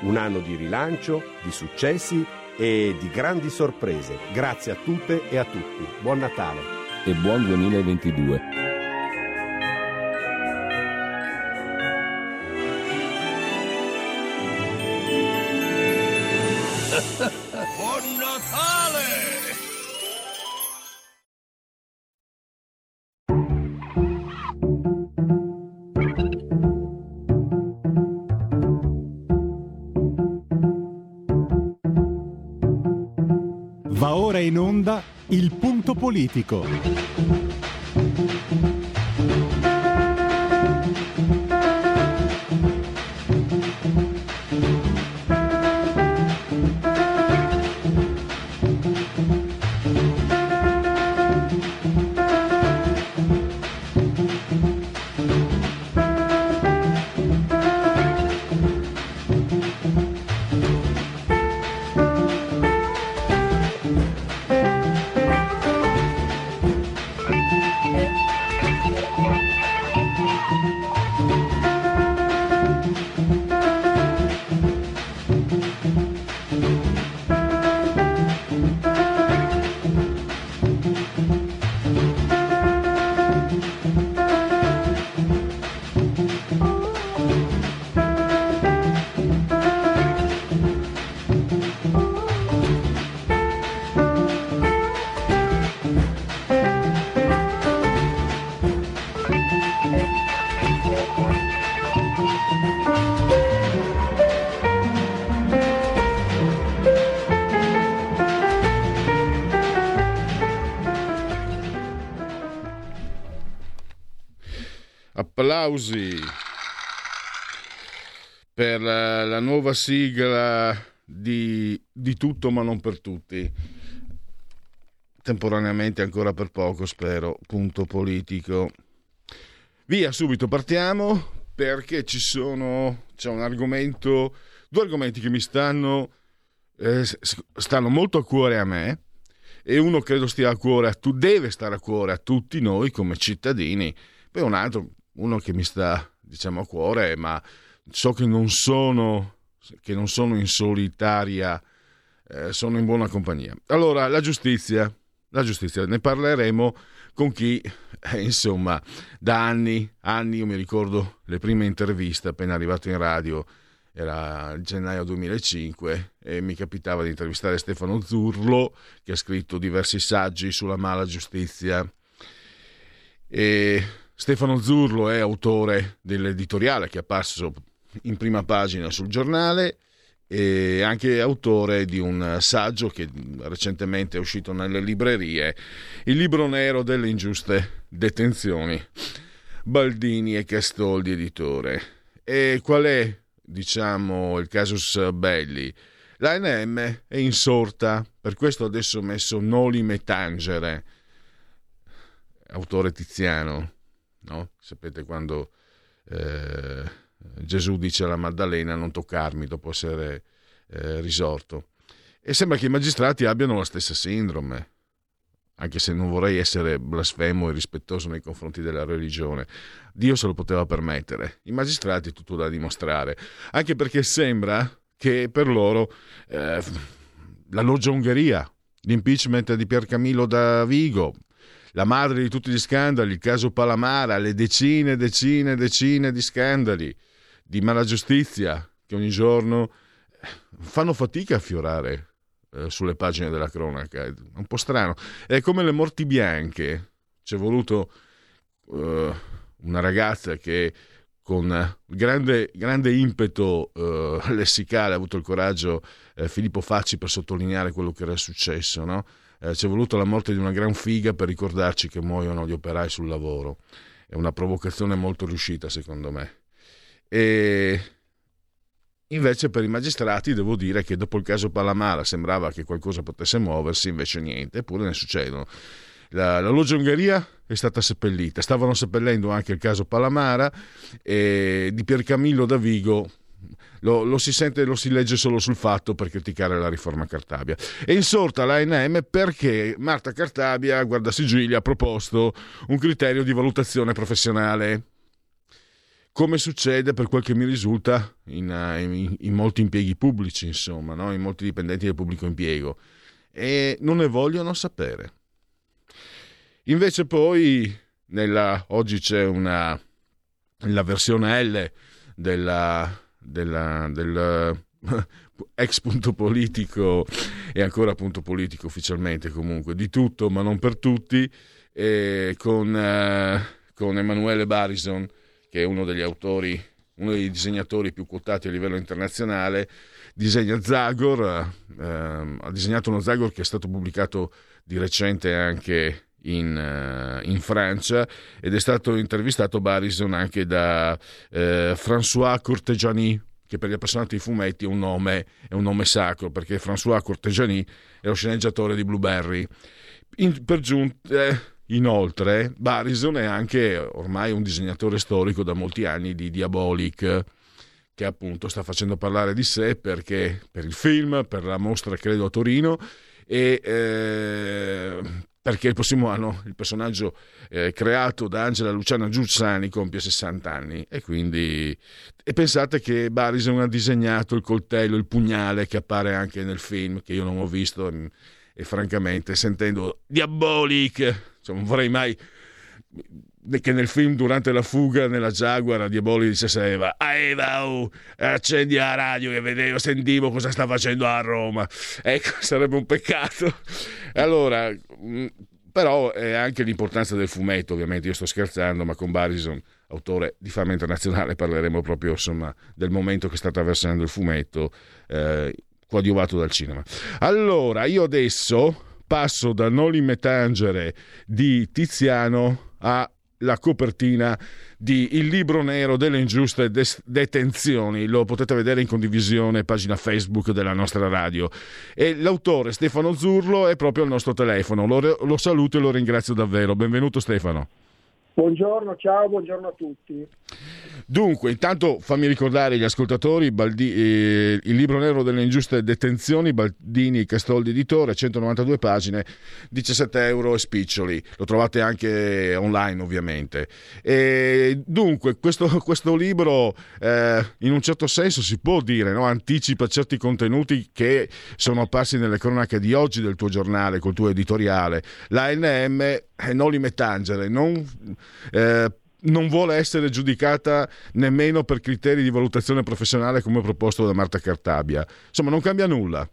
un anno di rilancio, di successi e di grandi sorprese. Grazie a tutte e a tutti. Buon Natale. E buon 2022. Il punto politico. Applausi per la, la nuova sigla di, di Tutto ma non per tutti. Temporaneamente ancora per poco, spero. Punto politico. Via, subito partiamo perché ci sono c'è un argomento, due argomenti che mi stanno eh, stanno molto a cuore a me e uno credo stia a cuore a tu deve stare a cuore a tutti noi come cittadini. Poi un altro uno che mi sta diciamo a cuore, ma so che non sono, che non sono in solitaria, eh, sono in buona compagnia. Allora, la giustizia, la giustizia, ne parleremo con chi, eh, insomma, da anni, anni, io mi ricordo le prime interviste appena arrivato in radio, era gennaio 2005 e mi capitava di intervistare Stefano Zurlo che ha scritto diversi saggi sulla mala giustizia e Stefano Zurlo è autore dell'editoriale che è apparso in prima pagina sul giornale e anche autore di un saggio che recentemente è uscito nelle librerie, il libro nero delle ingiuste detenzioni. Baldini e Castoldi editore. E qual è, diciamo, il casus belli? L'ANM è insorta, per questo adesso ho messo Noli me tangere, autore tiziano, no? Sapete quando eh, Gesù dice alla Maddalena non toccarmi dopo essere eh, risorto. E sembra che i magistrati abbiano la stessa sindrome, anche se non vorrei essere blasfemo e rispettoso nei confronti della religione. Dio se lo poteva permettere, i magistrati tutto da dimostrare, anche perché sembra che per loro eh, la loggia Ungheria, l'impeachment di Pier Camillo da Vigo, la madre di tutti gli scandali, il caso Palamara, le decine, decine, decine di scandali di malagiustizia che ogni giorno eh, fanno fatica a fiorare eh, sulle pagine della cronaca. È un po' strano. È come le morti bianche. C'è voluto uh, una ragazza che con grande, grande impeto uh, lessicale ha avuto il coraggio uh, Filippo Facci per sottolineare quello che era successo. No? C'è voluto la morte di una gran figa per ricordarci che muoiono gli operai sul lavoro. È una provocazione molto riuscita, secondo me. E invece per i magistrati devo dire che dopo il caso Palamara sembrava che qualcosa potesse muoversi, invece niente, eppure ne succedono. La, la loggia Ungheria è stata seppellita, stavano seppellendo anche il caso Palamara e di Piercamillo da Vigo lo, lo, si sente, lo si legge solo sul fatto per criticare la riforma Cartabia. È insorta l'ANM perché Marta Cartabia, guarda sigilli, ha proposto un criterio di valutazione professionale come succede per quel che mi risulta in, in, in molti impieghi pubblici, insomma, no? in molti dipendenti del pubblico impiego, e non ne vogliono sapere. Invece poi nella, oggi c'è una la versione L della, della, del ex punto politico e ancora punto politico ufficialmente comunque, di tutto ma non per tutti, con, uh, con Emanuele Barison che è uno degli autori, uno dei disegnatori più quotati a livello internazionale, disegna Zagor, eh, ha disegnato uno Zagor che è stato pubblicato di recente anche in, uh, in, Francia ed è stato intervistato Barison anche da eh, François Cortegiani che per gli appassionati di fumetti è un nome, è un nome sacro perché François Cortegiani è lo sceneggiatore di Blueberry. In, per giunta eh, Inoltre, Barison è anche ormai un disegnatore storico da molti anni di Diabolic, che appunto sta facendo parlare di sé perché per il film, per la mostra credo a Torino e eh, perché il prossimo anno il personaggio eh, creato da Angela Luciana Giussani compie 60 anni. E quindi e pensate che Barison ha disegnato il coltello, il pugnale che appare anche nel film che io non ho visto e, e francamente sentendo Diabolic cioè, non vorrei mai che nel film durante la fuga nella Jaguar Diaboli dicesse a Eva Eva oh, accendi la radio che vedevo sentivo cosa sta facendo a Roma. Ecco sarebbe un peccato. Allora mm, però è anche l'importanza del fumetto ovviamente. Io sto scherzando ma con Barison autore di fama internazionale parleremo proprio insomma del momento che sta attraversando il fumetto eh, coadiuvato dal cinema. Allora io adesso passo da Noli Metangere di Tiziano alla copertina di Il libro nero delle ingiuste detenzioni. Lo potete vedere in condivisione, pagina Facebook della nostra radio. E l'autore Stefano Zurlo è proprio al nostro telefono. Lo, lo saluto e lo ringrazio davvero. Benvenuto Stefano. Buongiorno, ciao, buongiorno a tutti. Dunque, intanto fammi ricordare gli ascoltatori, Baldi, eh, il libro nero delle ingiuste detenzioni, Baldini Castoldi editore, 192 pagine, 17 euro e spiccioli, lo trovate anche online ovviamente. E dunque, questo, questo libro eh, in un certo senso si può dire, no? anticipa certi contenuti che sono apparsi nelle cronache di oggi del tuo giornale, col tuo editoriale. La NM eh, Noli Metangere non, eh, non vuole essere giudicata nemmeno per criteri di valutazione professionale come proposto da Marta Cartabia. Insomma, non cambia nulla.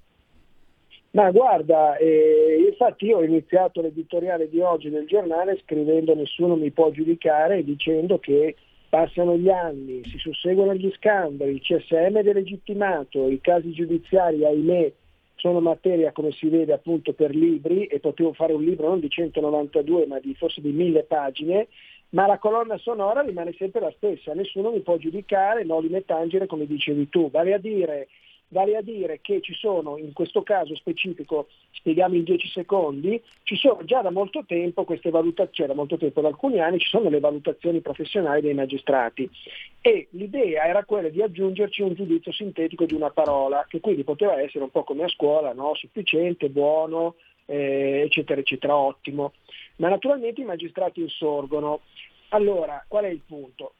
Ma guarda, eh, infatti io ho iniziato l'editoriale di oggi del giornale scrivendo nessuno mi può giudicare dicendo che passano gli anni, si susseguono gli scandali, il CSM è delegittimato, i casi giudiziari, ahimè, sono materia, come si vede, appunto per libri, e potevo fare un libro non di 192, ma di forse di mille pagine, ma la colonna sonora rimane sempre la stessa, nessuno mi può giudicare, noli me tangere, come dicevi tu, vale a dire vale a dire che ci sono, in questo caso specifico, spieghiamo in 10 secondi, ci sono già da molto tempo queste valutazioni, cioè da molto tempo, da alcuni anni ci sono le valutazioni professionali dei magistrati e l'idea era quella di aggiungerci un giudizio sintetico di una parola, che quindi poteva essere un po' come a scuola, no? sufficiente, buono, eh, eccetera, eccetera, ottimo. Ma naturalmente i magistrati insorgono. Allora, qual è il punto?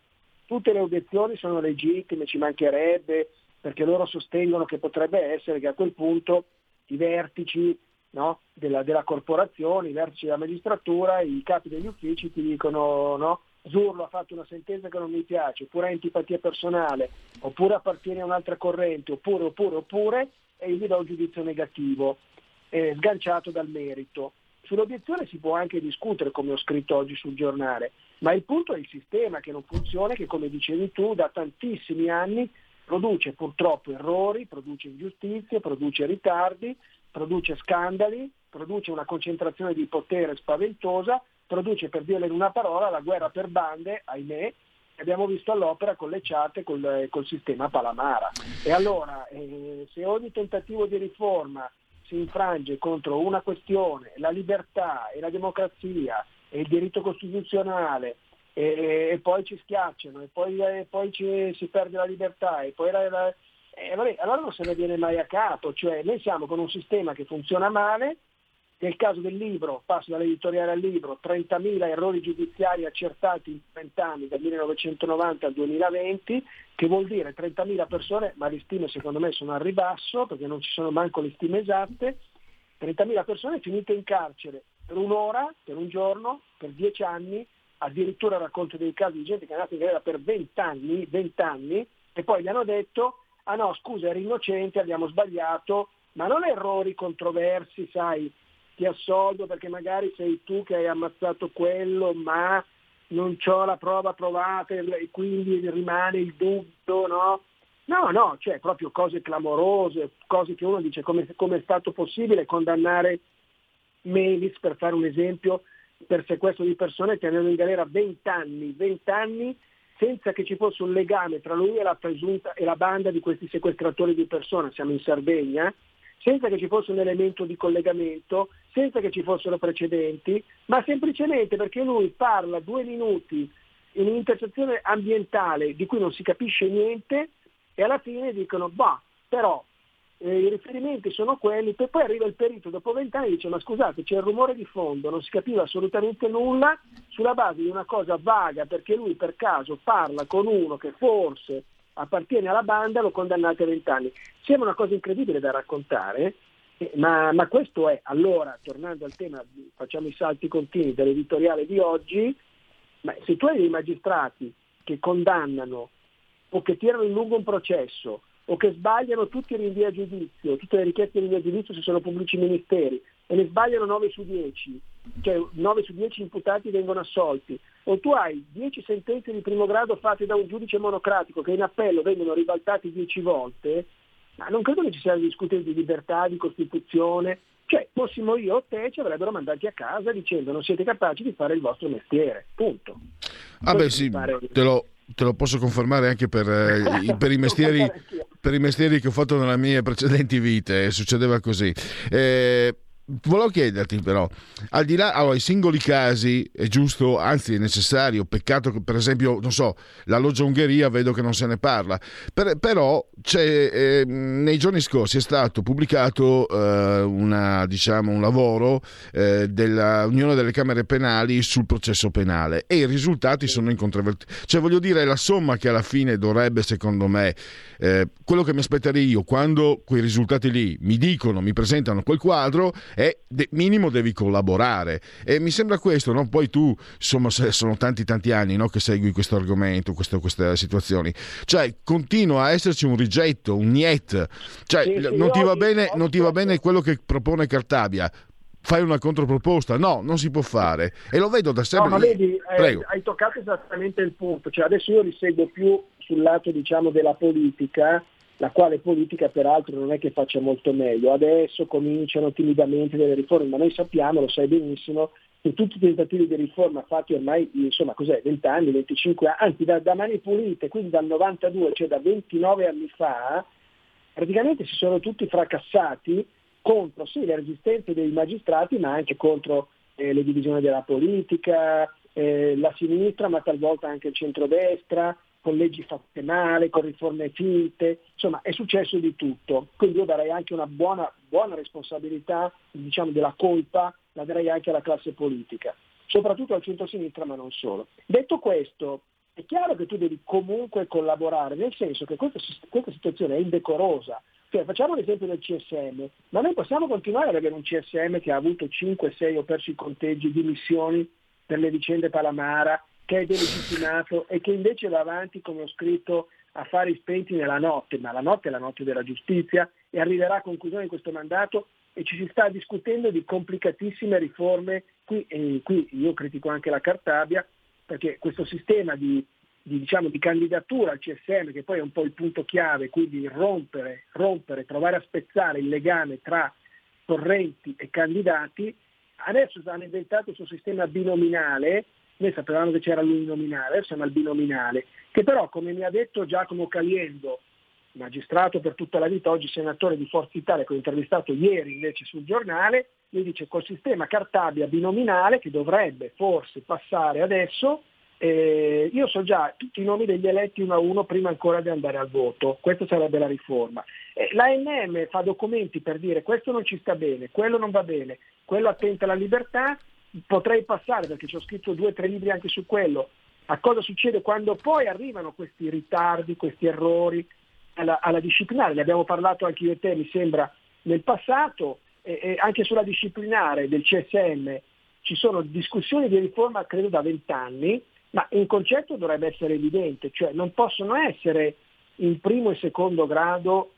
Tutte le obiezioni sono legittime, ci mancherebbe, perché loro sostengono che potrebbe essere che a quel punto i vertici no, della, della, corporazione, i vertici della magistratura, i capi degli uffici ti dicono no, Zurlo ha fatto una sentenza che non mi piace, oppure ha antipatia personale, oppure appartiene a un'altra corrente, oppure, oppure, oppure, e io gli do un giudizio negativo, eh, sganciato dal merito. Sull'obiezione si può anche discutere, come ho scritto oggi sul giornale, ma il punto è il sistema che non funziona, che come dicevi tu da tantissimi anni produce purtroppo errori, produce ingiustizie, produce ritardi, produce scandali, produce una concentrazione di potere spaventosa, produce, per dirle in una parola, la guerra per bande, ahimè, abbiamo visto all'opera con le chat col, col sistema Palamara. E allora, eh, se ogni tentativo di riforma si infrange contro una questione, la libertà e la democrazia e il diritto costituzionale e, e poi ci schiacciano e poi, e poi ci, si perde la libertà e poi la, la, eh, vabbè, allora non se ne viene mai a capo, cioè noi siamo con un sistema che funziona male, nel caso del libro, passo dall'editoriale al libro, 30.000 errori giudiziari accertati in 30 anni dal 1990 al 2020, che vuol dire 30.000 persone, ma le stime secondo me sono al ribasso perché non ci sono manco le stime esatte, 30.000 persone finite in carcere per un'ora, per un giorno, per 10 anni, addirittura racconto dei casi di gente che è andata in galera per 20 anni, 20 anni e poi gli hanno detto ah no scusa eri innocente, abbiamo sbagliato, ma non errori controversi, sai, ti assolvo perché magari sei tu che hai ammazzato quello, ma non ho la prova provata e quindi rimane il dubbio, no? No, no, cioè proprio cose clamorose, cose che uno dice come, come è stato possibile condannare Melis, per fare un esempio, per sequestro di persone tenendo in galera 20 anni, 20 anni senza che ci fosse un legame tra lui e la, presunta, e la banda di questi sequestratori di persone, siamo in Sardegna, senza che ci fosse un elemento di collegamento, senza che ci fossero precedenti, ma semplicemente perché lui parla due minuti in un'intercettazione ambientale di cui non si capisce niente e alla fine dicono, bah, però eh, i riferimenti sono quelli, poi, poi arriva il perito dopo vent'anni e dice ma scusate c'è il rumore di fondo, non si capiva assolutamente nulla sulla base di una cosa vaga perché lui per caso parla con uno che forse appartiene alla banda lo condannate a vent'anni. Sembra una cosa incredibile da raccontare, eh, ma, ma, questo è, allora, tornando al tema, facciamo i salti continui dell'editoriale di oggi, ma se tu hai dei magistrati che condannano o che tirano in lungo un processo o che sbagliano tutti i rinvii a giudizio, tutte le richieste di rinvio a giudizio se sono pubblici ministeri e ne sbagliano 9 su 10, cioè 9 su 10 imputati vengono assolti, o tu hai 10 sentenze di primo grado fatte da un giudice monocratico che in appello vengono ribaltati 10 volte, ma non credo che ci sia da discutere di libertà, di Costituzione, cioè fossimo io o te ci avrebbero mandati a casa dicendo non siete capaci di fare il vostro mestiere, punto. Ah beh sì, te lo, te lo posso confermare anche per, eh, per, i mestieri, per, i mestieri, che ho fatto nelle mie precedenti vite, succedeva così. Eh, Volevo chiederti però, al di là, allora, i singoli casi è giusto, anzi è necessario, peccato che per esempio, non so, la loggia Ungheria vedo che non se ne parla, per, però eh, nei giorni scorsi è stato pubblicato eh, una, diciamo, un lavoro eh, dell'Unione delle Camere Penali sul processo penale e i risultati sono incontrovertibili. Cioè voglio dire, la somma che alla fine dovrebbe, secondo me, eh, quello che mi aspetterei io, quando quei risultati lì mi dicono, mi presentano quel quadro, è de- minimo devi collaborare. E mi sembra questo, no? poi tu, insomma, sono tanti tanti anni no? che segui questo argomento, questo, queste situazioni. Cioè, continua a esserci un rigetto, un niet. Cioè, sì, non, ti bene, non ti va bene quello che propone Cartabia fai una controproposta. No, non si può fare. E lo vedo da sempre. No, ma vedi, eh, hai toccato esattamente il punto. Cioè, adesso io li seguo più sul lato diciamo, della politica, la quale politica peraltro non è che faccia molto meglio. Adesso cominciano timidamente delle riforme, ma noi sappiamo, lo sai benissimo, che tutti i tentativi di riforma fatti ormai, insomma, cos'è, 20 anni, 25 anni, anzi da, da mani pulite, quindi dal 92, cioè da 29 anni fa, praticamente si sono tutti fracassati contro sì, le resistenze dei magistrati, ma anche contro eh, le divisioni della politica, eh, la sinistra, ma talvolta anche il centrodestra, con leggi fatte male, con riforme finte, insomma è successo di tutto. Quindi io darei anche una buona, buona responsabilità diciamo, della colpa, la darei anche alla classe politica, soprattutto al centro-sinistra ma non solo. Detto questo, è chiaro che tu devi comunque collaborare, nel senso che questa, questa situazione è indecorosa. Cioè, facciamo l'esempio del CSM, ma noi possiamo continuare ad avere un CSM che ha avuto 5, 6 o perso i conteggi di missioni per le vicende Palamara, che è delegittimato e che invece va avanti, come ho scritto, affari spenti nella notte, ma la notte è la notte della giustizia e arriverà a conclusione di questo mandato e ci si sta discutendo di complicatissime riforme. Qui, e qui io critico anche la Cartabia, perché questo sistema di, di, diciamo, di, candidatura al CSM, che poi è un po' il punto chiave, quindi rompere, rompere, provare a spezzare il legame tra correnti e candidati, adesso hanno inventato suo sistema binominale noi sapevamo che c'era l'uninominale, siamo al binominale, che però come mi ha detto Giacomo Caliendo, magistrato per tutta la vita, oggi senatore di Forza Italia, che ho intervistato ieri invece sul giornale, mi dice col sistema Cartabia binominale che dovrebbe forse passare adesso, eh, io so già tutti i nomi degli eletti uno a uno prima ancora di andare al voto, questa sarebbe la riforma. Eh, L'ANM fa documenti per dire questo non ci sta bene, quello non va bene, quello attenta alla libertà, potrei passare perché ci ho scritto due o tre libri anche su quello, a cosa succede quando poi arrivano questi ritardi, questi errori alla, alla disciplinare. Ne abbiamo parlato anche io e te, mi sembra, nel passato, e, e anche sulla disciplinare del CSM ci sono discussioni di riforma credo da vent'anni, ma un concetto dovrebbe essere evidente, cioè non possono essere in primo e secondo grado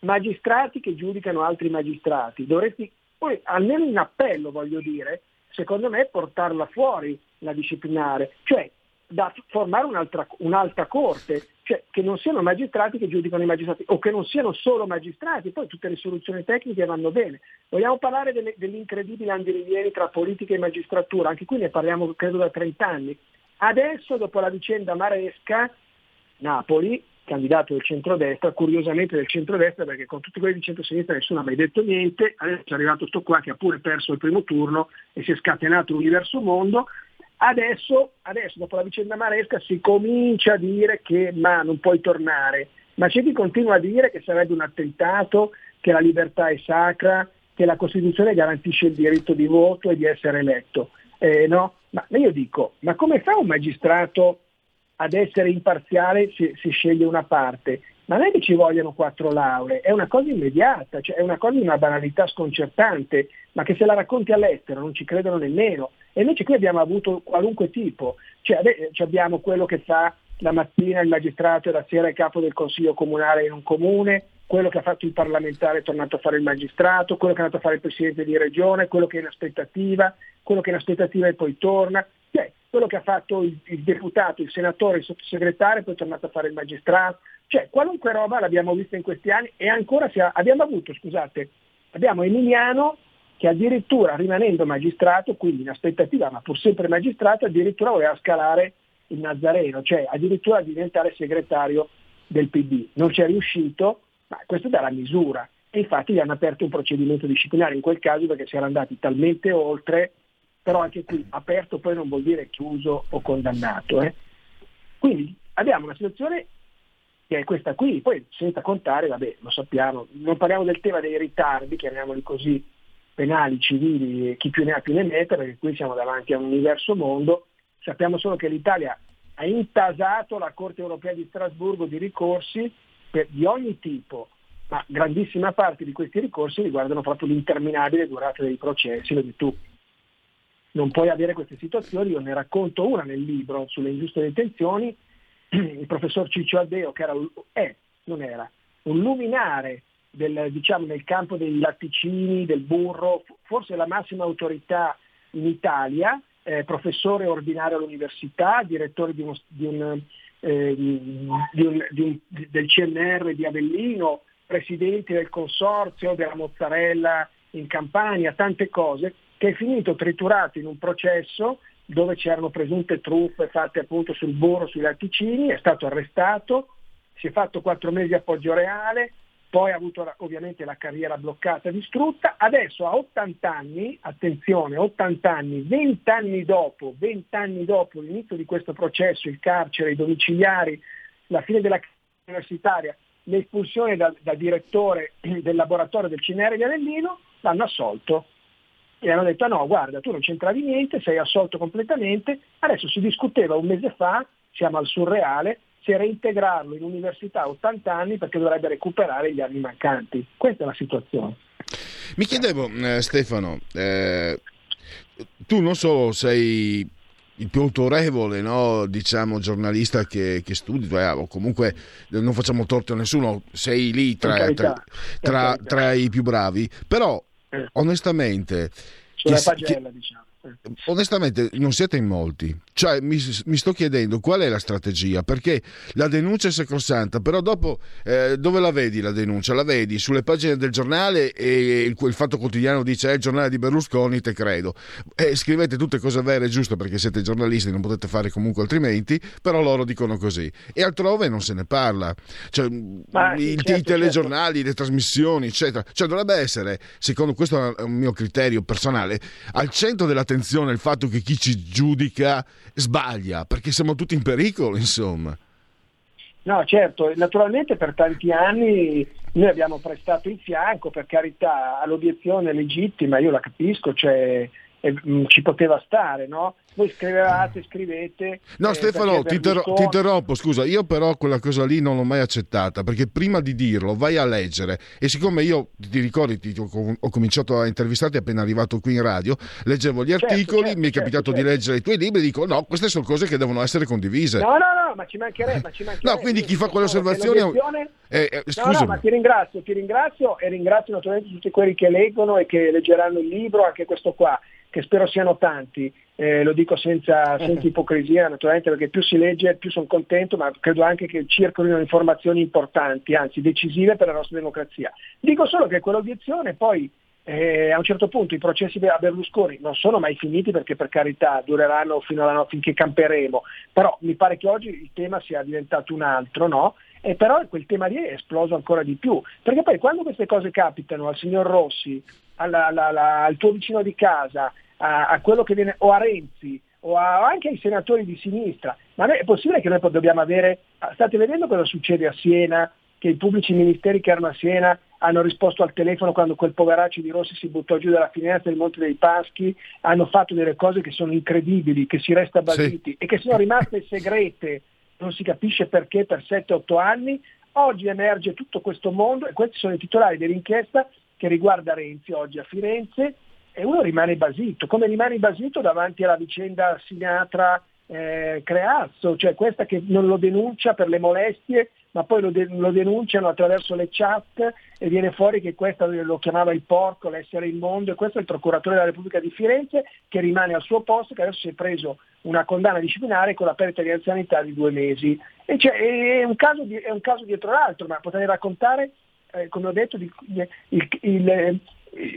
magistrati che giudicano altri magistrati. Dovresti, poi almeno in appello voglio dire, secondo me portarla fuori la disciplinare, cioè da formare un'altra, un'altra corte, cioè che non siano magistrati che giudicano i magistrati o che non siano solo magistrati, poi tutte le soluzioni tecniche vanno bene. Vogliamo parlare delle, dell'incredibile andirivieni tra politica e magistratura, anche qui ne parliamo credo da 30 anni. Adesso dopo la vicenda Maresca, Napoli, candidato del centrodestra, curiosamente del centrodestra perché con tutti quelli di centrosinistra nessuno ha mai detto niente, adesso è arrivato sto qua che ha pure perso il primo turno e si è scatenato l'universo mondo, adesso, adesso dopo la vicenda Maresca si comincia a dire che ma non puoi tornare, ma c'è chi continua a dire che sarebbe un attentato, che la libertà è sacra, che la Costituzione garantisce il diritto di voto e di essere eletto. Eh, no? Ma io dico, ma come fa un magistrato ad essere imparziale se si sceglie una parte. Ma non è che ci vogliono quattro lauree, è una cosa immediata, cioè è una cosa di una banalità sconcertante, ma che se la racconti all'estero non ci credono nemmeno. E invece qui abbiamo avuto qualunque tipo, cioè, abbiamo quello che fa la mattina il magistrato e la sera il capo del consiglio comunale in un comune, quello che ha fatto il parlamentare è tornato a fare il magistrato, quello che è andato a fare il presidente di regione, quello che è in aspettativa, quello che è in aspettativa e poi torna. Cioè, quello che ha fatto il, il, deputato, il senatore, il sottosegretario, poi è tornato a fare il magistrato, cioè qualunque roba l'abbiamo vista in questi anni e ancora ha, abbiamo avuto, scusate, abbiamo Emiliano che addirittura rimanendo magistrato, quindi in aspettativa ma pur sempre magistrato, addirittura voleva scalare il Nazareno, cioè addirittura diventare segretario del PD. Non ci è riuscito, ma questo dà la misura. E infatti gli hanno aperto un procedimento disciplinare in quel caso perché si erano andati talmente oltre però anche qui aperto poi non vuol dire chiuso o condannato. Eh. Quindi abbiamo una situazione che è questa qui, poi senza contare, vabbè, lo sappiamo, non parliamo del tema dei ritardi, chiamiamoli così, penali, civili, chi più ne ha più ne metta, perché qui siamo davanti a un universo mondo, sappiamo solo che l'Italia ha intasato la Corte europea di Strasburgo di ricorsi per, di ogni tipo, ma grandissima parte di questi ricorsi riguardano proprio l'interminabile durata dei processi, vedi tu non puoi avere queste situazioni, io ne racconto una nel libro sulle ingiuste detenzioni, il professor Ciccio Addeo, che era, è, non era, un luminare del, diciamo, nel campo dei latticini, del burro, forse la massima autorità in Italia, eh, professore ordinario all'università, direttore di uno, di un, eh, di un, un, del CNR di Avellino, presidente del consorzio della mozzarella in Campania, tante cose, che è finito triturato in un processo dove c'erano presunte truffe fatte appunto sul burro, sui latticini, è stato arrestato, si è fatto quattro mesi di appoggio reale, poi ha avuto ovviamente la carriera bloccata e distrutta, adesso a 80 anni, attenzione, 80 anni, 20 anni dopo, 20 anni dopo l'inizio di questo processo, il carcere, i domiciliari, la fine della carriera universitaria, l'espulsione dal, dal direttore del laboratorio del CNR di Avellino, l'hanno assolto e hanno detto no, guarda, tu non c'entravi niente, sei assolto completamente, adesso si discuteva un mese fa, siamo al surreale, se reintegrarlo in università a 80 anni perché dovrebbe recuperare gli anni mancanti. Questa è la situazione. Mi chiedevo, eh, Stefano, eh, tu non solo sei il più autorevole no? diciamo, giornalista che, che studi, eh, o comunque non facciamo torto a nessuno, sei lì tra, tra, tra, tra i più bravi, però. Onestamente... Sulla pagella, chi, diciamo onestamente non siete in molti. Cioè, mi, mi, sto chiedendo qual è la strategia, perché la denuncia è sacrosanta, però dopo eh, dove la vedi la denuncia? La vedi sulle pagine del giornale e il, il fatto quotidiano dice è il giornale di Berlusconi, te credo. E scrivete tutte cose vere, giusto perché siete giornalisti, non potete fare comunque altrimenti, però loro dicono così. E altrove non se ne parla. Cioè, Ma, i, certo, i telegiornali, certo. le trasmissioni, eccetera. Cioè, dovrebbe essere, secondo questo è un mio criterio personale, al centro dell'attenzione attenzione il fatto che chi ci giudica sbaglia, perché siamo tutti in pericolo, insomma. No, certo, naturalmente per tanti anni noi abbiamo prestato il fianco, per carità, all'obiezione legittima, io la capisco, cioè, eh, ci poteva stare, no? Voi scrivevate, scrivete. No, eh, Stefano, ti, interro- ti, interrompo, scusa, io però quella cosa lì non l'ho mai accettata, perché prima di dirlo vai a leggere e siccome io, ti ricordi, ti, ho, ho, cominciato a intervistarti appena arrivato qui in radio, leggevo gli certo, articoli, certo, mi è certo, capitato certo. di leggere i tuoi libri e dico no, queste sono cose che devono essere condivise. No, no, no, ma ci mancherebbe. Ma ci mancherebbe. no, quindi chi fa quell'osservazione... Eh, eh, no, no, ma ti ringrazio, ti ringrazio e ringrazio naturalmente tutti quelli che leggono e che leggeranno il libro, anche questo qua, che spero siano tanti eh, lo dico senza, senza, ipocrisia naturalmente perché più si legge più sono contento, ma credo anche che circolino informazioni importanti, anzi decisive per la nostra democrazia. Dico solo che quell'obiezione poi eh, a un certo punto i processi a Berlusconi non sono mai finiti perché per carità dureranno fino alla notte finché camperemo, però mi pare che oggi il tema sia diventato un altro, no? E però quel tema lì è esploso ancora di più, perché poi quando queste cose capitano al signor Rossi, alla, alla, alla, al tuo vicino di casa, a, a quello che viene, o a Renzi, o a, anche ai senatori di sinistra, ma è possibile che noi dobbiamo avere, state vedendo cosa succede a Siena, che i pubblici ministeri che erano a Siena hanno risposto al telefono quando quel poveraccio di Rossi si buttò giù dalla finestra del Monte dei Paschi, hanno fatto delle cose che sono incredibili, che si resta basiti sì. e che sono rimaste segrete, non si capisce perché, per 7-8 anni. Oggi emerge tutto questo mondo e questi sono i titolari dell'inchiesta che riguarda Renzi oggi a Firenze e uno rimane basito, come rimane basito davanti alla vicenda Sinatra eh, Creazzo, cioè questa che non lo denuncia per le molestie, ma poi lo, de- lo, denunciano attraverso le chat e viene fuori che questa lo chiamava il porco, l'essere immondo, e questo è il procuratore della Repubblica di Firenze che rimane al suo posto, che adesso si è preso una condanna disciplinare con la perdita di anzianità di due mesi. E cioè, è, un di- è, un caso dietro l'altro, ma potrei raccontare, eh, come ho detto, di, il, il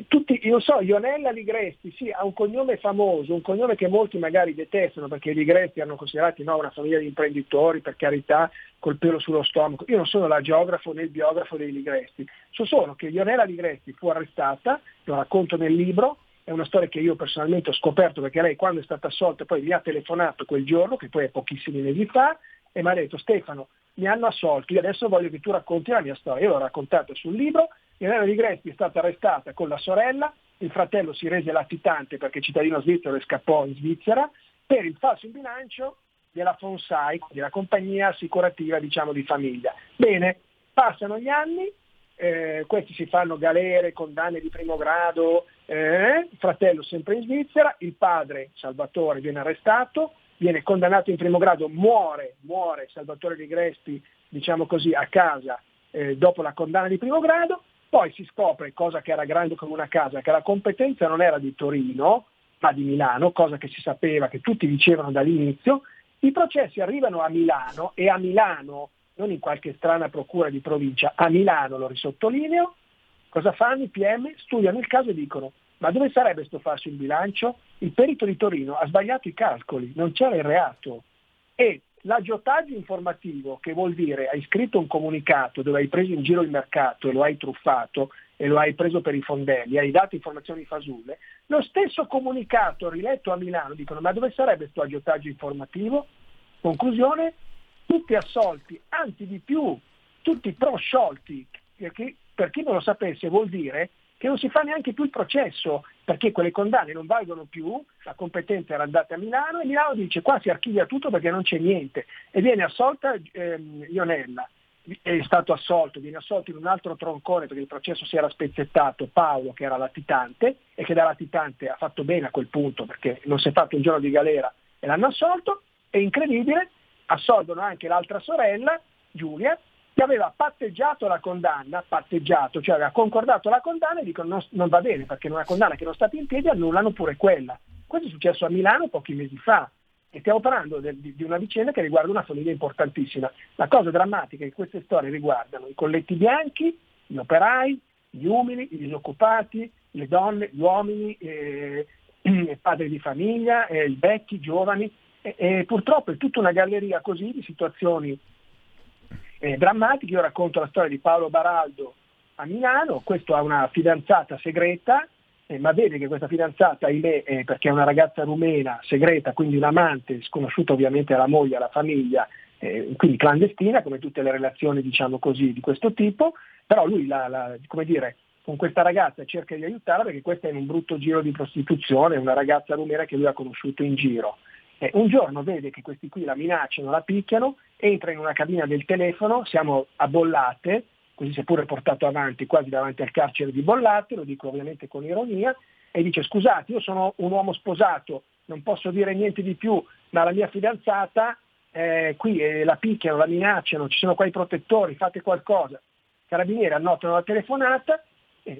tutti, io so, Ionella Ligresti, sì, ha un cognome famoso, un cognome che molti magari detestano perché i Ligresti erano considerati no, una famiglia di imprenditori, per carità, col pelo sullo stomaco. Io non sono la geografo né il biografo dei Ligresti, so solo che Ionella Ligresti fu arrestata, lo racconto nel libro, è una storia che io personalmente ho scoperto perché lei quando è stata assolta poi mi ha telefonato quel giorno, che poi è pochissimi mesi fa, e mi ha detto Stefano, mi hanno assolto, io adesso voglio che tu racconti la mia storia. Io l'ho raccontato sul libro Irene Di Gresti è stata arrestata con la sorella, il fratello si rese latitante perché cittadino svizzero e scappò in Svizzera per il falso in bilancio della Fonsai, della compagnia assicurativa diciamo, di famiglia. Bene, passano gli anni, eh, questi si fanno galere, condanne di primo grado, eh, il fratello sempre in Svizzera, il padre Salvatore viene arrestato, viene condannato in primo grado, muore, muore Salvatore Di Gresti, diciamo così, a casa eh, dopo la condanna di primo grado, Poi si scopre, cosa che era grande come una casa, che la competenza non era di Torino, ma di Milano, cosa che si sapeva, che tutti dicevano dall'inizio. I processi arrivano a Milano e a Milano, non in qualche strana procura di provincia, a Milano, lo risottolineo, cosa fanno i PM? Studiano il caso e dicono ma dove sarebbe sto falso in bilancio? Il perito di Torino ha sbagliato i calcoli, non c'era il reato. E l'aggiotaggio informativo, che vuol dire hai scritto un comunicato dove hai preso in giro il mercato e lo hai truffato e lo hai preso per i fondelli, hai dato informazioni fasulle, lo stesso comunicato riletto a Milano dicono ma dove sarebbe questo aggiotaggio informativo? Conclusione, tutti assolti, anzi di più, tutti prosciolti, perché per chi non lo sapesse vuol dire che non si fa neanche più il processo, perché quelle condanne non valgono più, la competenza era andata a Milano e Milano dice qua si archivia tutto perché non c'è niente. E viene assolta ehm, Ionella, è stato assolto, viene assolto in un altro troncone perché il processo si era spezzettato Paolo che era latitante e che da latitante ha fatto bene a quel punto perché non si è fatto un giorno di galera e l'hanno assolto e incredibile, assolvono anche l'altra sorella Giulia che aveva patteggiato la condanna, patteggiato, cioè aveva concordato la condanna e dicono non, non va bene perché una condanna che non sta in piedi annullano pure quella. Questo è successo a Milano pochi mesi fa e stiamo parlando de, di, di, una vicenda che riguarda una famiglia importantissima. La cosa drammatica è che queste storie riguardano i colletti bianchi, gli operai, gli umili, i disoccupati, le donne, gli uomini, eh, i padri di famiglia, eh, i vecchi, i giovani e, e purtroppo è tutta una galleria così di situazioni eh, drammatiche. Io racconto la storia di Paolo Baraldo a Milano, questo ha una fidanzata segreta, eh, ma vede che questa fidanzata, ahimè, eh, perché è una ragazza rumena, segreta, quindi un amante, sconosciuta ovviamente alla moglie, alla famiglia, eh, quindi clandestina, come tutte le relazioni diciamo così, di questo tipo, però lui la, la, come dire, con questa ragazza cerca di aiutarla perché questa è in un brutto giro di prostituzione, una ragazza rumena che lui ha conosciuto in giro. Eh, un giorno vede che questi qui la minacciano, la picchiano, entra in una cabina del telefono, siamo a Bollate, così si è pure portato avanti quasi davanti al carcere di Bollate, lo dico ovviamente con ironia, e dice scusate, io sono un uomo sposato, non posso dire niente di più, ma la mia fidanzata eh, qui eh, la picchiano, la minacciano, ci sono qua i protettori, fate qualcosa. Carabinieri annotano la telefonata,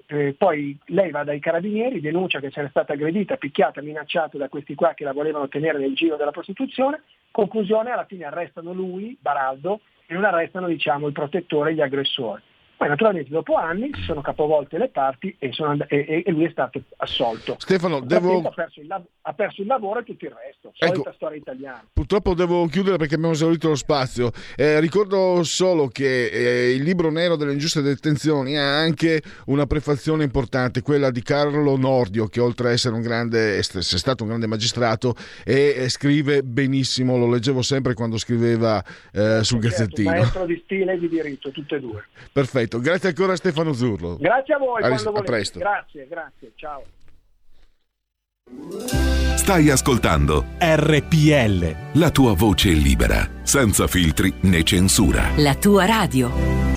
eh, poi lei va dai carabinieri, denuncia che sia stata aggredita, picchiata, minacciata da questi qua che la volevano tenere nel giro della prostituzione. Conclusione, alla fine arrestano lui, Baraldo, e non arrestano diciamo, il protettore e gli aggressori. Poi naturalmente dopo anni si sono capovolte le parti e, and- e-, e lui è stato assolto. Stefano, devo... ha, perso lav- ha, perso il lavoro e tutto il resto, solita ecco, storia italiana. Purtroppo devo chiudere perché abbiamo esaurito lo spazio. Eh, ricordo solo che eh, il libro nero delle ingiuste detenzioni ha anche una prefazione importante, quella di Carlo Nordio, che oltre a essere un grande, è stato un grande magistrato e, e scrive benissimo, lo leggevo sempre quando scriveva eh, sul certo, Gazzettino. Maestro di stile e di diritto, tutte e due. Perfetto perfetto. Grazie ancora a Stefano Zurlo. Grazie a voi. A, a presto. Grazie, grazie. Ciao. Stai ascoltando RPL. La tua voce libera, senza filtri né censura. La tua radio.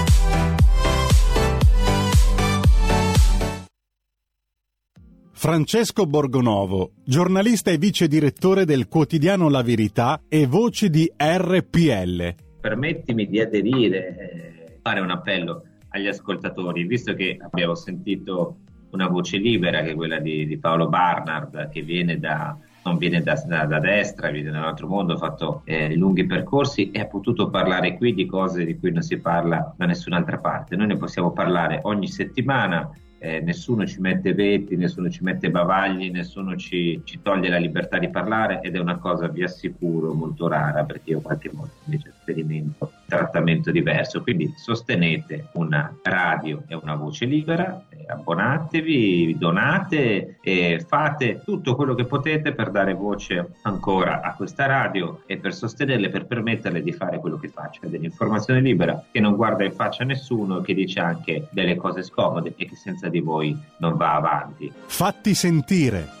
Francesco Borgonovo, giornalista e vice direttore del quotidiano La Verità e voce di RPL. Permettimi di aderire, eh, fare un appello agli ascoltatori, visto che abbiamo sentito una voce libera che è quella di, di Paolo Barnard, che viene da, non viene da, da, da, destra, viene da un altro mondo, ha fatto eh, lunghi percorsi e ha potuto parlare qui di cose di cui non si parla da nessun'altra parte. Noi ne possiamo parlare ogni settimana eh, nessuno ci mette veti, nessuno ci mette bavagli, nessuno ci, ci, toglie la libertà di parlare ed è una cosa, vi assicuro, molto rara perché io qualche volta invece un trattamento diverso. Quindi sostenete una radio e una voce libera, abbonatevi, donate e fate tutto quello che potete per dare voce ancora a questa radio e per sostenerle, per permetterle di fare quello che fa, cioè dell'informazione libera che non guarda in faccia a nessuno, che dice anche delle cose scomode e che senza di voi non va avanti. Fatti sentire.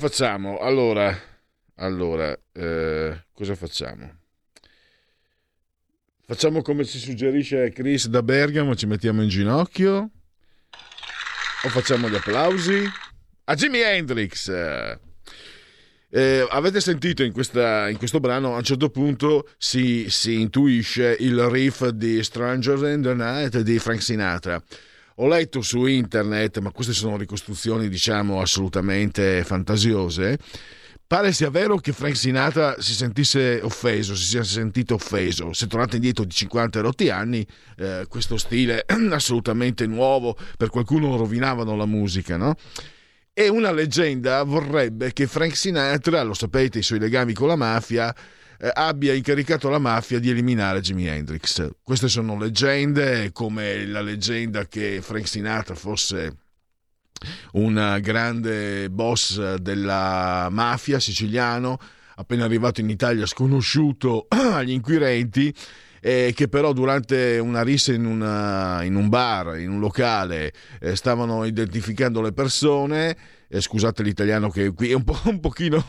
Facciamo? Allora, allora eh, cosa facciamo? Facciamo come ci suggerisce Chris da Bergamo, ci mettiamo in ginocchio? O facciamo gli applausi? A Jimi Hendrix! Eh, avete sentito in, questa, in, questo brano a un certo punto si, si intuisce il riff di Stranger in the Night di Frank Sinatra. Ho letto su internet, ma queste sono ricostruzioni diciamo assolutamente fantasiose. Pare sia vero che Frank Sinatra si sentisse offeso, si sia sentito offeso. Se tornate indietro di 50 rotti anni, eh, questo stile assolutamente nuovo, per qualcuno rovinavano la musica, no? E una leggenda vorrebbe che Frank Sinatra, lo sapete, i suoi legami con la mafia, eh, abbia incaricato la mafia di eliminare Jimi Hendrix. Queste sono leggende, come la leggenda che Frank Sinatra fosse un grande boss della mafia siciliano appena arrivato in Italia sconosciuto agli inquirenti eh, che però durante una rissa in, una, in, un bar, in un locale, eh, stavano identificando le persone. Eh, scusate l'italiano che qui è un, po', un, pochino,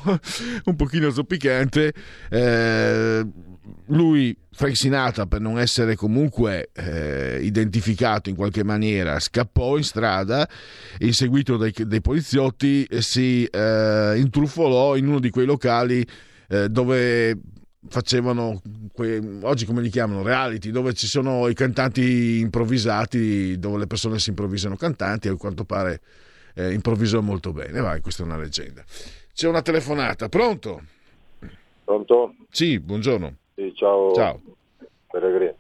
un pochino zoppicante. Eh, lui, Frank Sinatra, per non essere comunque eh, identificato in qualche maniera, scappò in strada inseguito dai, dai poliziotti si eh, intrufolò in uno di quei locali dove facevano que- oggi come li chiamano reality dove ci sono i cantanti improvvisati dove le persone si improvvisano cantanti a quanto pare eh, improvvisò molto bene. Vai questa è una leggenda. C'è una telefonata. Pronto? pronto? sì buongiorno. Sì, ciao. Ciao. Peregrini.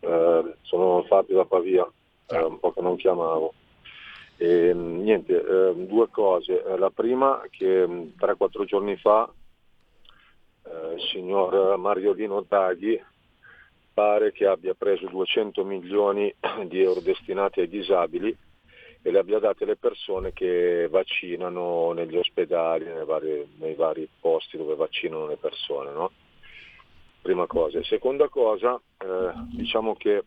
Eh, sono Fabio da Pavia eh, un po' che non chiamavo. E, niente, eh, due cose. La prima che 3-4 giorni fa eh, il signor Mariolino Draghi pare che abbia preso 200 milioni di euro destinati ai disabili e le abbia date alle persone che vaccinano negli ospedali, nei vari, nei vari posti dove vaccinano le persone. No? Prima cosa. seconda cosa, eh, diciamo che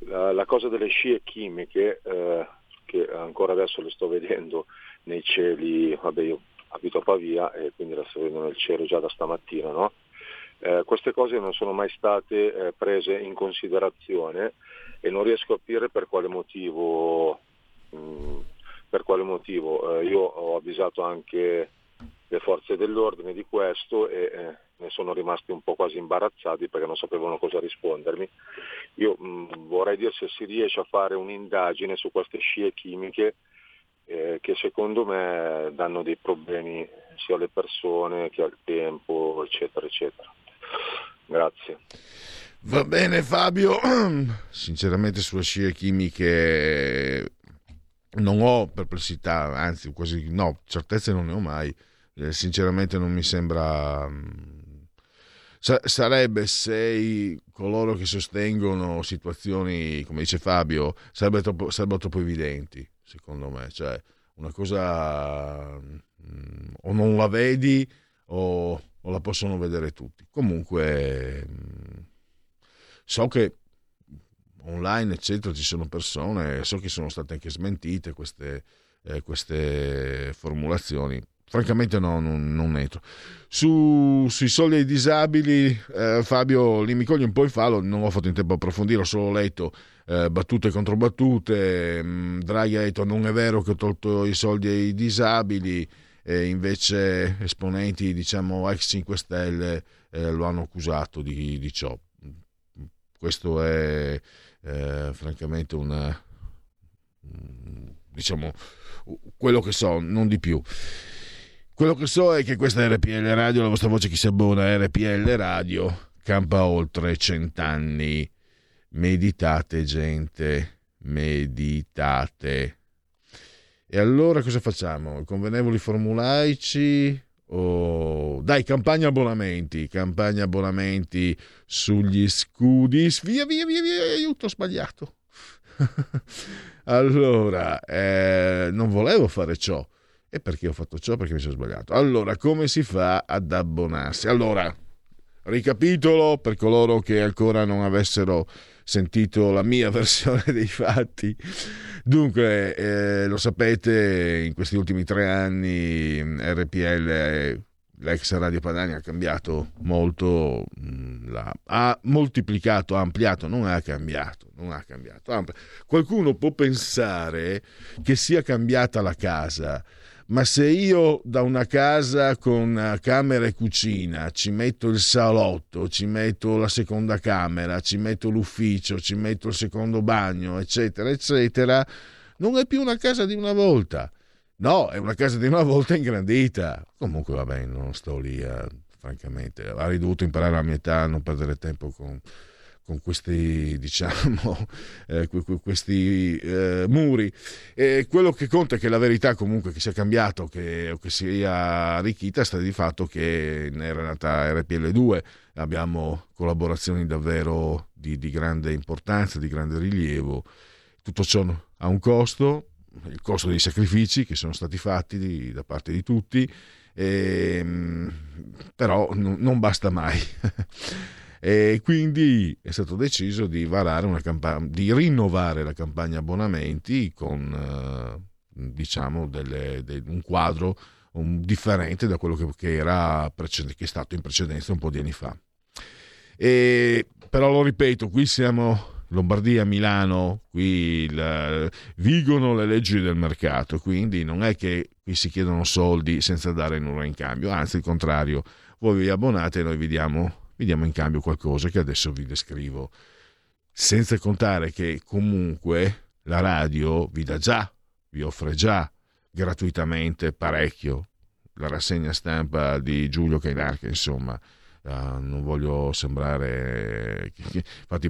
la, la, cosa delle scie chimiche, eh, che ancora adesso le sto vedendo nei cieli, vabbè io abito a Pavia e quindi la sto vedendo nel cielo già da stamattina. No? Eh, queste cose non sono mai state eh, prese in considerazione e non riesco a capire per quale motivo. Mm, per quale motivo. Eh, io ho avvisato anche le forze dell'ordine di questo e eh, ne sono rimasti un po' quasi imbarazzati perché non sapevano cosa rispondermi. Io mh, mm, vorrei dire se si riesce a fare un'indagine su queste scie chimiche eh, che secondo me danno dei problemi sia alle persone che al tempo, eccetera, eccetera. Grazie. Va bene Fabio, sinceramente sulle scie chimiche non ho perplessità, anzi quasi no, certezze non ne ho mai, eh, sinceramente non mi sembra... Mm, sarebbe se coloro che sostengono situazioni, come dice Fabio, sarebbero troppo, sarebbero troppo evidenti secondo me. Cioè, una cosa mh, mm, o non la vedi o, o, la possono vedere tutti. Comunque, mh, mm, so che online, eccetera, ci sono persone, so che sono state anche smentite queste, eh, queste formulazioni. Francamente no, non, non entro. Su, sui soldi ai disabili, eh, Fabio coglie un po' in fallo, non ho fatto in tempo a approfondire, ho solo letto eh, battute contro battute. Mm, Draghi ha detto non è vero che ho tolto i soldi ai disabili, e invece esponenti diciamo ex 5 Stelle eh, lo hanno accusato di, di ciò. Questo è eh, francamente un diciamo quello che so, non di più. Quello che so è che questa è RPL Radio, la vostra voce chi si abbona a RPL Radio, campa oltre cent'anni. Meditate, gente, meditate. E allora cosa facciamo? Convenevoli formulaici o dai campagna abbonamenti, campagna abbonamenti sugli scudi. Via, via, via, via, aiuto, ho sbagliato. allora, eh, non volevo fare ciò. E perché ho fatto ciò? Perché mi sono sbagliato. Allora, come si fa ad abbonarsi? Allora, ricapitolo per coloro che ancora non avessero sentito la mia versione dei fatti. Dunque, eh, lo sapete, in questi ultimi tre anni RPL, l'ex Radio Padania, ha cambiato molto, mm, la, ha moltiplicato, ha ampliato, non ha cambiato, non ha cambiato. Qualcuno può pensare che sia cambiata la casa ma se io da una casa con camera e cucina ci metto il salotto, ci metto la seconda camera, ci metto l'ufficio, ci metto il secondo bagno, eccetera, eccetera, non è più una casa di una volta. No, è una casa di una volta ingrandita. Comunque va bene, non sto lì, a, francamente. Avrei dovuto imparare a mia età a non perdere tempo con con questi, diciamo, eh, questi eh, muri. E quello che conta è che la verità comunque che sia cambiato che, o che sia arricchita sta di fatto che era nata RPL2, abbiamo collaborazioni davvero di, di grande importanza, di grande rilievo. Tutto ciò ha un costo, il costo dei sacrifici che sono stati fatti di, da parte di tutti ehm, però n- non basta mai. e quindi è stato deciso di, campagna, di rinnovare la campagna abbonamenti con eh, diciamo delle, de, un quadro un, differente da quello che, che, era che è stato in precedenza un po' di anni fa. E, però lo ripeto, qui siamo Lombardia, Milano, qui il, vigono le leggi del mercato, quindi non è che qui si chiedono soldi senza dare nulla in cambio, anzi il contrario, voi vi abbonate e noi vi diamo, vi diamo in cambio qualcosa che adesso vi descrivo. Senza contare che comunque la radio vi dà già, vi offre già gratuitamente parecchio. La rassegna stampa di Giulio Cainarca, insomma, Uh, non voglio sembrare infatti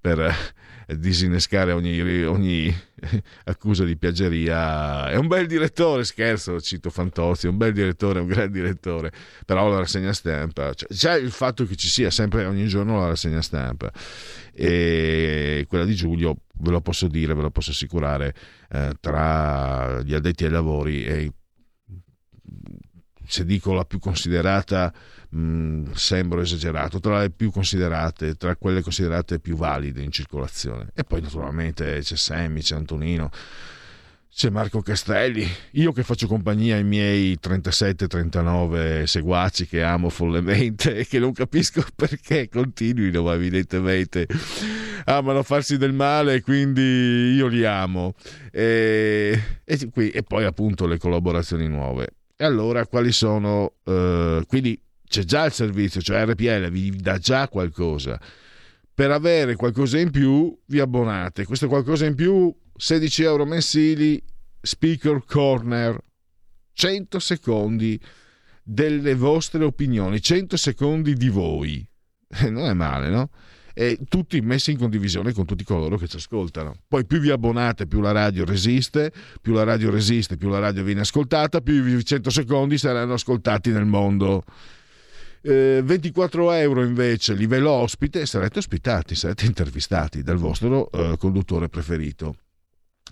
per disinnescare ogni, ogni, accusa di piaggeria è un bel direttore scherzo cito Fantozzi è un bel direttore un gran direttore però la rassegna stampa cioè, già il fatto che ci sia sempre ogni giorno la rassegna stampa e quella di Giulio ve lo posso dire ve lo posso assicurare eh, tra gli addetti ai lavori è se dico la più considerata sembro esagerato, tra le più considerate, tra quelle considerate più valide in circolazione. E poi naturalmente c'è Sammy, c'è Antonino, c'è Marco Castelli, io che faccio compagnia ai miei 37-39 seguaci che amo follemente e che non capisco perché continuino, ma evidentemente amano farsi del male quindi io li amo. E, e, qui, e poi appunto le collaborazioni nuove. E allora quali sono? Uh, quindi c'è già il servizio, cioè RPL vi dà già qualcosa. Per avere qualcosa in più vi abbonate. Questo qualcosa in più, 16 euro mensili, speaker corner, 100 secondi delle vostre opinioni, 100 secondi di voi. Eh, non è male, no? E tutti messi in condivisione con tutti coloro che ci ascoltano. Poi più vi abbonate, più la radio resiste, più la radio resiste, più la radio viene ascoltata, più i 100 secondi saranno ascoltati nel mondo. 24 eh, euro invece livello ospite sarete ospitati, sarete intervistati dal vostro eh, conduttore preferito.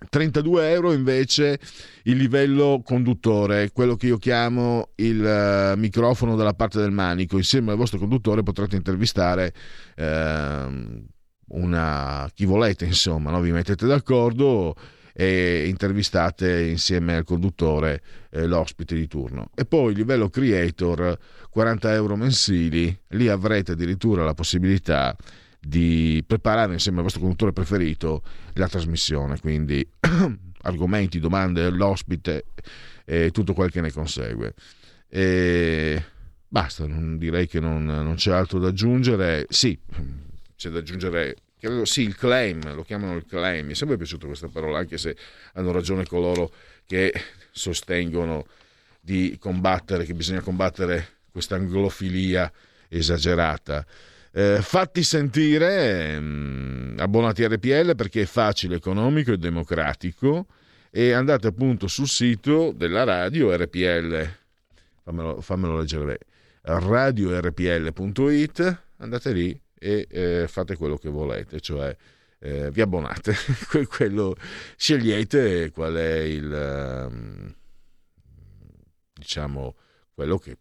32 euro invece il livello conduttore, quello che io chiamo il uh, microfono dalla parte del manico. Insieme al vostro conduttore potrete intervistare uh, una, chi volete, insomma, no? vi mettete d'accordo e intervistate insieme al conduttore eh, l'ospite di turno. E poi livello creator, 40 euro mensili, lì avrete addirittura la possibilità di preparare insieme al vostro conduttore preferito la trasmissione, quindi argomenti, domande, l'ospite e tutto quel che ne consegue. E basta, non, direi che non, non c'è altro da aggiungere. Sì, c'è da aggiungere credo sì, il claim, lo chiamano il claim, mi è sempre piaciuta questa parola, anche se hanno ragione coloro che sostengono di combattere, che bisogna combattere questa anglofilia esagerata. Eh, fatti sentire, mh, mm, abbonati a RPL perché è facile, economico e democratico. E andate appunto sul sito della radio RPL, fammelo, fammelo leggere, radiorpl.it, andate lì e eh, fate quello che volete, cioè eh, vi abbonate, quello, scegliete qual è il um, diciamo quello che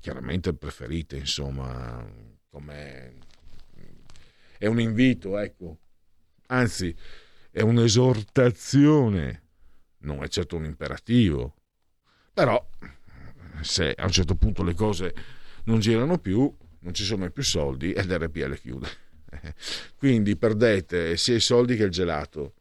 chiaramente preferite, insomma, come è un invito, ecco, anzi è un'esortazione, non è certo un imperativo, però se a un certo punto le cose non girano più, non ci sono più soldi e l'RPL chiude. Quindi perdete sia i soldi che il gelato.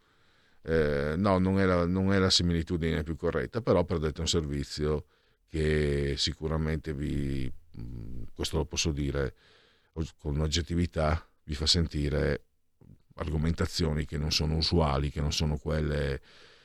Eh, no, non è, la, non è la similitudine più corretta, però perdete un servizio che sicuramente vi, mm, questo lo posso dire con oggettività, vi fa sentire argomentazioni che non sono usuali, che non sono quelle...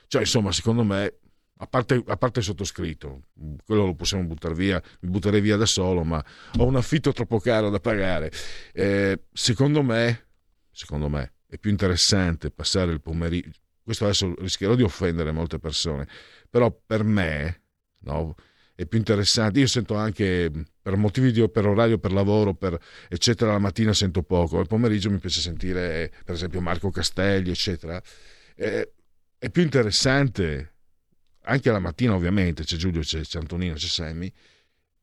Cioè, insomma, secondo me a parte, a parte il sottoscritto, quello lo possiamo buttare via, mi butterei via da solo, ma ho un affitto troppo caro da pagare. Eh, secondo me, secondo me, è più interessante passare il pomeriggio. Questo adesso rischierò di offendere molte persone, però per me no, è più interessante. Io sento anche per motivi di per orario, per lavoro, per eccetera, la mattina sento poco, il pomeriggio mi piace sentire, per esempio, Marco Castelli, eccetera. Eh, è più interessante anche la mattina ovviamente c'è Giulio, c'è, c'è Antonino, c'è Sammy,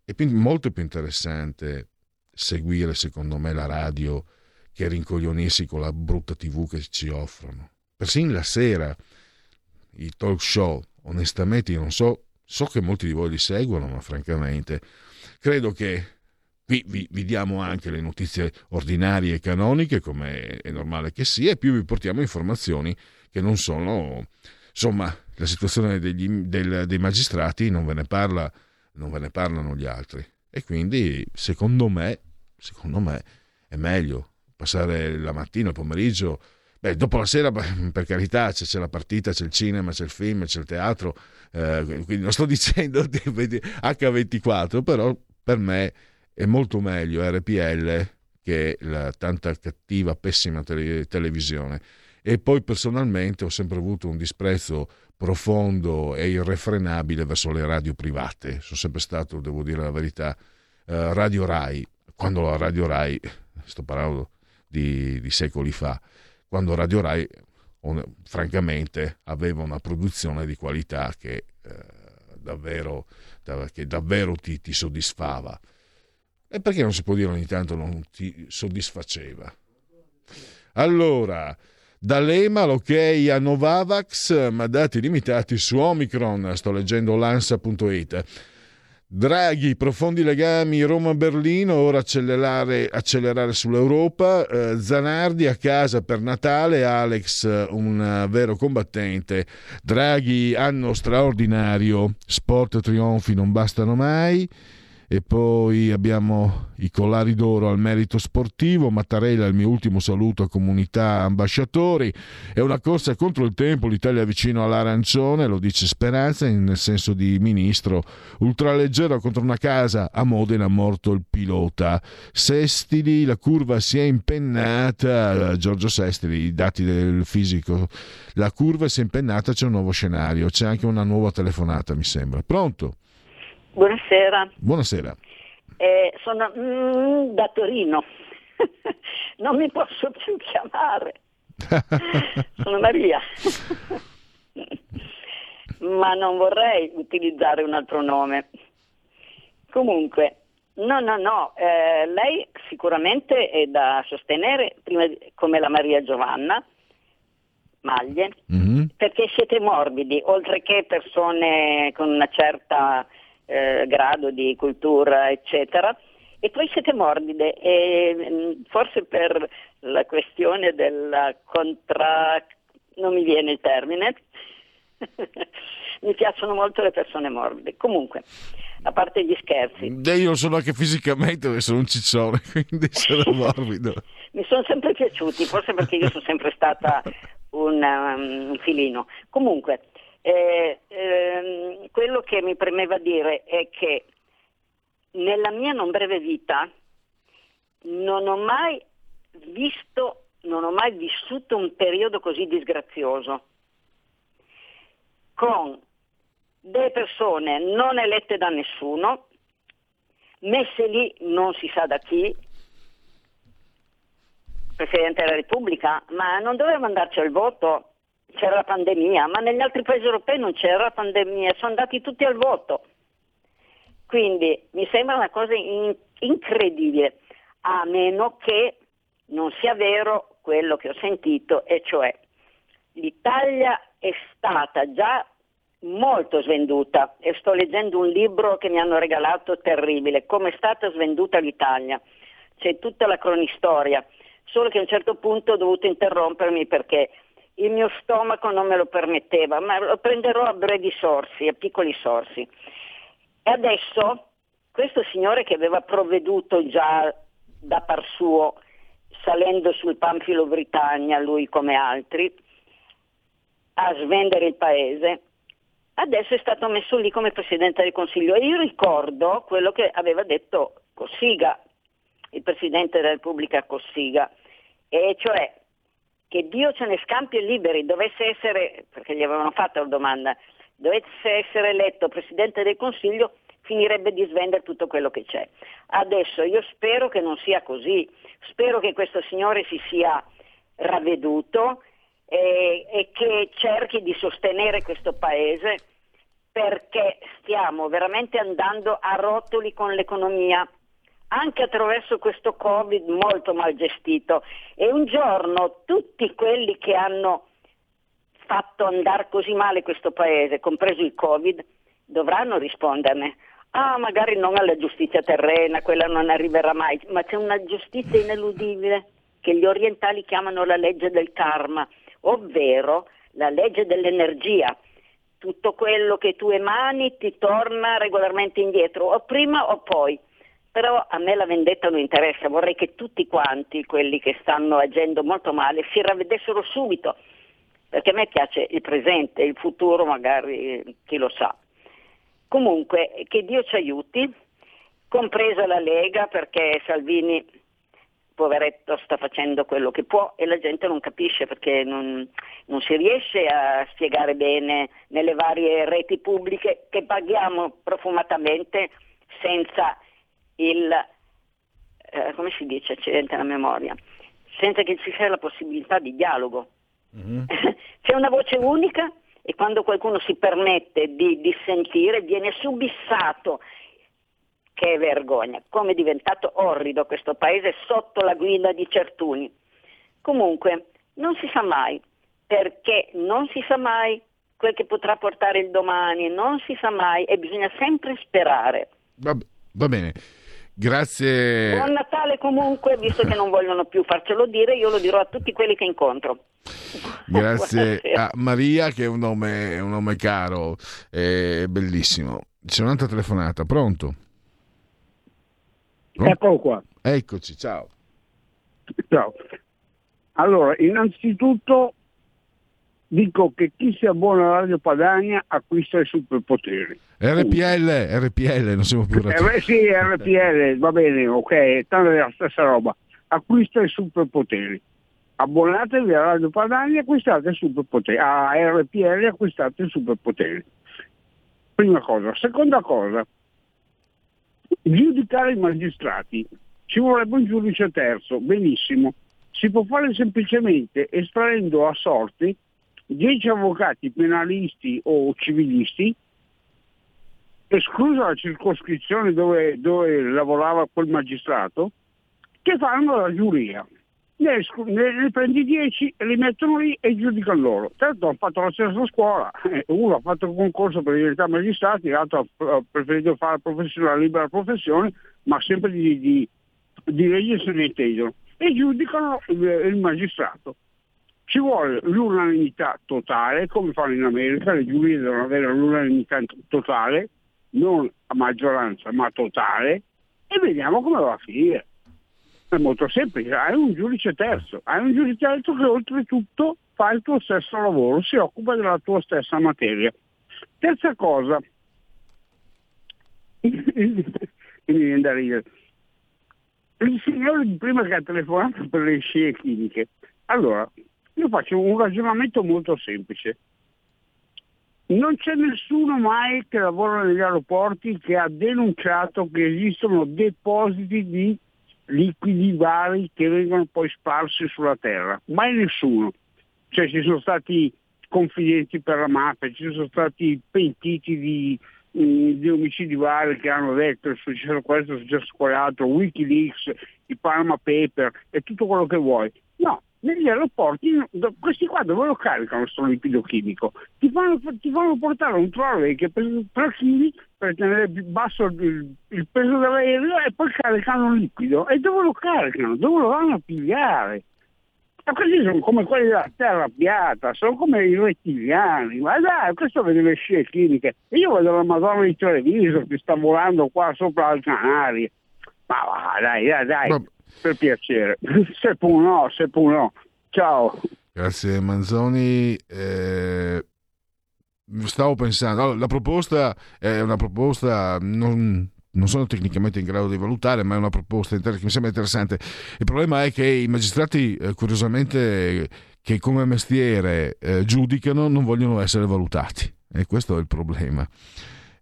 è più, molto più interessante seguire, secondo me, la radio che rincoglionirsi con la brutta tv che ci offrono. Persino la sera, i talk show, onestamente io non so, so che molti di voi li seguono, ma francamente credo che qui vi, vi diamo anche le notizie ordinarie e canoniche, come è normale che sia, e più vi portiamo informazioni che non sono, insomma, la situazione degli, del, dei magistrati non ve ne parla, non ve ne parlano gli altri. E quindi, secondo me, secondo me è meglio passare la mattina, il pomeriggio. Beh, dopo la sera, per carità, c'è, la partita, c'è il cinema, c'è il film, c'è il teatro, eh, quindi non sto dicendo H24, però per me è molto meglio RPL che la tanta cattiva, pessima tele- televisione. E poi personalmente ho sempre avuto un disprezzo profondo e irrefrenabile verso le radio private. Sono sempre stato, devo dire la verità, eh, Radio Rai. Quando la Radio Rai, sto parlando di, di secoli fa, quando Radio Rai on, francamente aveva una produzione di qualità che eh, davvero, da, che davvero ti, ti soddisfava. E perché non si può dire ogni tanto non ti soddisfaceva? Allora, D'Alema l'ok a Novavax, ma dati limitati su Omicron, sto leggendo lansa.it. Draghi, profondi legami Roma-Berlino, ora accelerare, accelerare sull'Europa. Eh, Zanardi a casa per Natale, Alex un vero combattente. Draghi, anno straordinario, sport trionfi non bastano mai e poi abbiamo i collari d'oro al merito sportivo, Mattarella il mio ultimo saluto a comunità ambasciatori, è una corsa contro il tempo, l'Italia vicino all'arancione, lo dice Speranza nel senso di ministro, ultraleggero contro una casa, a Modena morto il pilota, Sestili, la curva si è impennata, Giorgio Sestili, i dati del fisico, la curva si è impennata, c'è un nuovo scenario, c'è anche una nuova telefonata mi sembra, pronto? Buonasera. Buonasera. Eh, sono mm, da Torino. non mi posso più chiamare. sono Maria. Ma non vorrei utilizzare un altro nome. Comunque, no, no, no, eh, lei sicuramente è da sostenere, prima come la Maria Giovanna, Maglie, mm-hmm. perché siete morbidi, oltre che persone con una certa eh, grado di cultura, eccetera. E poi siete morbide e mm, forse per la questione della contra... non mi viene il termine, mi piacciono molto le persone morbide. Comunque, a parte gli scherzi. Io sono anche fisicamente, sono un ciccione, quindi sono morbido. mi sono sempre piaciuti, forse perché io sono sempre stata un, um, un filino. Comunque, eh, ehm, quello che mi premeva dire è che nella mia non breve vita non ho mai visto, non ho mai vissuto un periodo così disgrazioso. Con delle persone non elette da nessuno, messe lì non si sa da chi, Presidente della Repubblica, ma non doveva andarci al voto c'era la pandemia, ma negli altri paesi europei non c'era la pandemia, sono andati tutti al voto. Quindi mi sembra una cosa in- incredibile, a meno che non sia vero quello che ho sentito, e cioè l'Italia è stata già molto svenduta e sto leggendo un libro che mi hanno regalato terribile, come è stata svenduta l'Italia. C'è tutta la cronistoria, solo che a un certo punto ho dovuto interrompermi perché il mio stomaco non me lo permetteva, ma lo prenderò a brevi sorsi, a piccoli sorsi. E adesso questo signore che aveva provveduto già da par suo, salendo sul Panfilo Britannia, lui come altri, a svendere il paese, adesso è stato messo lì come Presidente del Consiglio. E io ricordo quello che aveva detto Cossiga, il Presidente della Repubblica Cossiga, e cioè che Dio ce ne scampi e liberi, dovesse essere, perché gli avevano fatto la domanda, dovesse essere eletto Presidente del Consiglio, finirebbe di svendere tutto quello che c'è. Adesso io spero che non sia così, spero che questo signore si sia ravveduto e, e che cerchi di sostenere questo Paese perché stiamo veramente andando a rotoli con l'economia anche attraverso questo Covid molto mal gestito e un giorno tutti quelli che hanno fatto andare così male questo paese, compreso il Covid, dovranno risponderne. Ah, magari non alla giustizia terrena, quella non arriverà mai, ma c'è una giustizia ineludibile che gli orientali chiamano la legge del karma, ovvero la legge dell'energia. Tutto quello che tu emani ti torna regolarmente indietro, o prima o poi. Però a me la vendetta non interessa, vorrei che tutti quanti, quelli che stanno agendo molto male, si ravvedessero subito, perché a me piace il presente, il futuro magari chi lo sa. Comunque, che Dio ci aiuti, compresa la Lega, perché Salvini, poveretto, sta facendo quello che può e la gente non capisce perché non, non si riesce a spiegare bene nelle varie reti pubbliche che paghiamo profumatamente senza il, eh, come si dice, accidente alla memoria, senza che ci sia la possibilità di dialogo. Mm-hmm. C'è una voce unica e quando qualcuno si permette di dissentire viene subissato. Che vergogna, come è diventato orrido questo paese sotto la guida di Certuni. Comunque, non si sa mai, perché non si sa mai quel che potrà portare il domani, non si sa mai e bisogna sempre sperare. Va, va bene. Grazie. Buon Natale comunque, visto che non vogliono più farcelo dire, io lo dirò a tutti quelli che incontro. Grazie a Maria, che è un nome, è un nome caro, è bellissimo. C'è un'altra telefonata, pronto? pronto? Eccolo qua. Eccoci, ciao. Ciao. Allora, innanzitutto dico che chi si abbona alla Radio Padania acquista i superpoteri. RPL, RPL, non siamo più RPL. Eh, sì, RPL, va bene, ok, tanto è la stessa roba. Acquista i superpoteri. Abbonatevi a Radio Padania e acquistate i superpoteri. A RPL e acquistate i superpoteri. Prima cosa. Seconda cosa, giudicare i magistrati. Ci vorrebbe un giudice terzo, benissimo. Si può fare semplicemente estraendo a sorte 10 avvocati penalisti o civilisti, esclusa la circoscrizione dove, dove lavorava quel magistrato, che fanno la giuria. Ne, ne, ne prendi 10 e li mettono lì e giudicano loro. Certo, hanno fatto la stessa scuola, uno ha fatto il concorso per diventare magistrati, l'altro ha preferito fare la libera professione, ma sempre di, di, di legge se ne intendono. E giudicano il magistrato. Ci vuole l'unanimità totale, come fanno in America, le giurie devono avere l'unanimità totale, non a maggioranza ma totale, e vediamo come va a finire. È molto semplice, hai un giudice terzo, hai un giudice terzo che oltretutto fa il tuo stesso lavoro, si occupa della tua stessa materia. Terza cosa, mi viene da ridere, il signore di prima che ha telefonato per le scie chimiche, allora, io faccio un ragionamento molto semplice. Non c'è nessuno mai che lavora negli aeroporti che ha denunciato che esistono depositi di liquidi vari che vengono poi sparsi sulla terra. Mai nessuno. Cioè ci sono stati confidenti per la mafia, ci sono stati pentiti di, mm, di omicidi vari che hanno detto è successo questo, è successo quell'altro, Wikileaks, i Panama Paper e tutto quello che vuoi. No, negli aeroporti questi qua dove lo caricano questo liquido chimico? Ti fanno, ti fanno portare un trolley che 3 kg per tenere basso il, il peso dell'aereo e poi caricano il liquido. E dove lo caricano? Dove lo vanno a pigliare? Ma questi sono come quelli della terra piatta, sono come i rettiliani. Ma dai, questo vede le scie chimiche. Io vedo la Madonna di Treviso che sta volando qua sopra al Canarie. Ma va, dai, dai, dai. Per piacere. Se può no, se può no. Ciao. Grazie Manzoni. Eh, stavo pensando, allora, la proposta è una proposta non, non sono tecnicamente in grado di valutare, ma è una proposta che mi sembra interessante. Il problema è che i magistrati, eh, curiosamente, che come mestiere eh, giudicano, non vogliono essere valutati. E questo è il problema.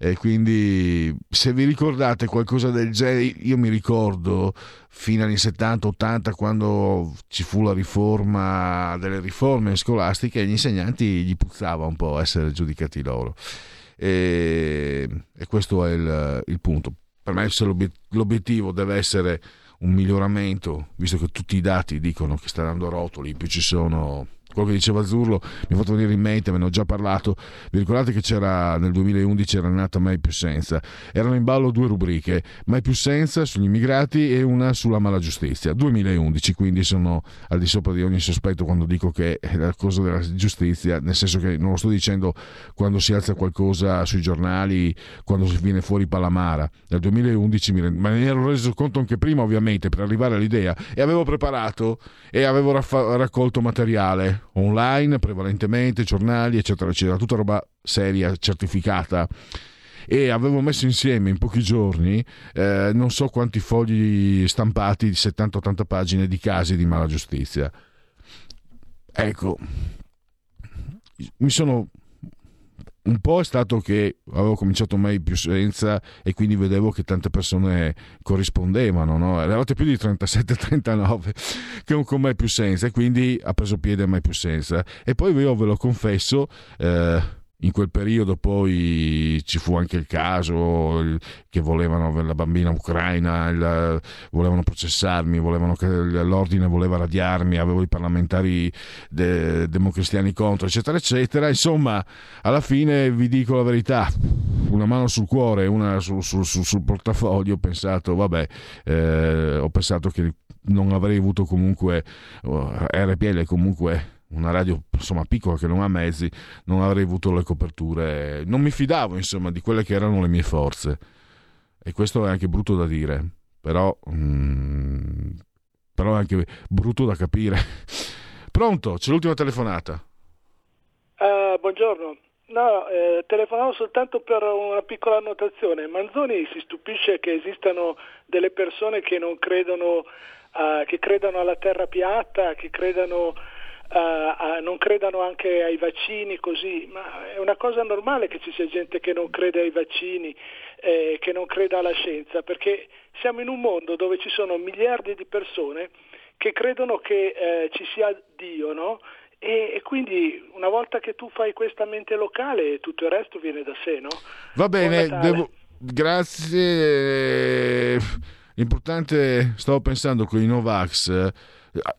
E quindi se vi ricordate qualcosa del genere, io mi ricordo fino agli anni 70-80 quando ci fu la riforma delle riforme scolastiche, gli insegnanti gli puzzava un po' essere giudicati loro. e, e questo è il, il punto. Per me se l'obiettivo deve essere un miglioramento, visto che tutti i dati dicono che sta dando rotoli, più ci sono quello che diceva Azzurlo mi ha fatto venire in mente, me ne ho già parlato. Vi ricordate che c'era nel 2011 era nata Mai più senza? Erano in ballo due rubriche, Mai più senza sugli immigrati e una sulla mala giustizia. 2011, quindi sono al di sopra di ogni sospetto quando dico che è la cosa della giustizia, nel senso che non lo sto dicendo quando si alza qualcosa sui giornali, quando si viene fuori Palamara. Nel 2011 mi ma ne ero reso conto anche prima, ovviamente, per arrivare all'idea e avevo preparato e avevo raccolto materiale online, prevalentemente giornali, eccetera, eccetera, tutta roba seria, certificata. E avevo messo insieme in pochi giorni eh, non so quanti fogli stampati di 70-80 pagine di casi di mala giustizia. Ecco, mi sono un po' è stato che avevo cominciato mai più senza e quindi vedevo che tante persone corrispondevano, no? eravate più di 37-39 che con mai più senza e quindi ha preso piede mai più senza e poi io ve lo confesso eh, in quel periodo poi ci fu anche il caso che volevano la bambina ucraina, il, volevano processarmi, volevano che l'ordine voleva radiarmi, avevo i parlamentari de, democristiani contro, eccetera, eccetera. Insomma, alla fine vi dico la verità, una mano sul cuore, una sul, sul, sul, sul portafoglio, ho pensato, vabbè, eh, ho pensato che non avrei avuto comunque, uh, RPL comunque una radio insomma piccola che non ha mezzi, non avrei avuto le coperture. Non mi fidavo insomma di quelle che erano le mie forze. E questo è anche brutto da dire, però, mm, però è anche brutto da capire. Pronto? C'è l'ultima telefonata. Uh, buongiorno. No, eh, telefonavo soltanto per una piccola annotazione. Manzoni si stupisce che esistano delle persone che non credono, uh, che credano alla terra piatta, che credano Uh, non credano anche ai vaccini così, ma è una cosa normale che ci sia gente che non crede ai vaccini, eh, che non creda alla scienza, perché siamo in un mondo dove ci sono miliardi di persone che credono che eh, ci sia Dio, no? E, e, quindi una volta che tu fai questa mente locale tutto il resto viene da sé, no? Va bene, devo... grazie. L'importante, stavo pensando con i Novax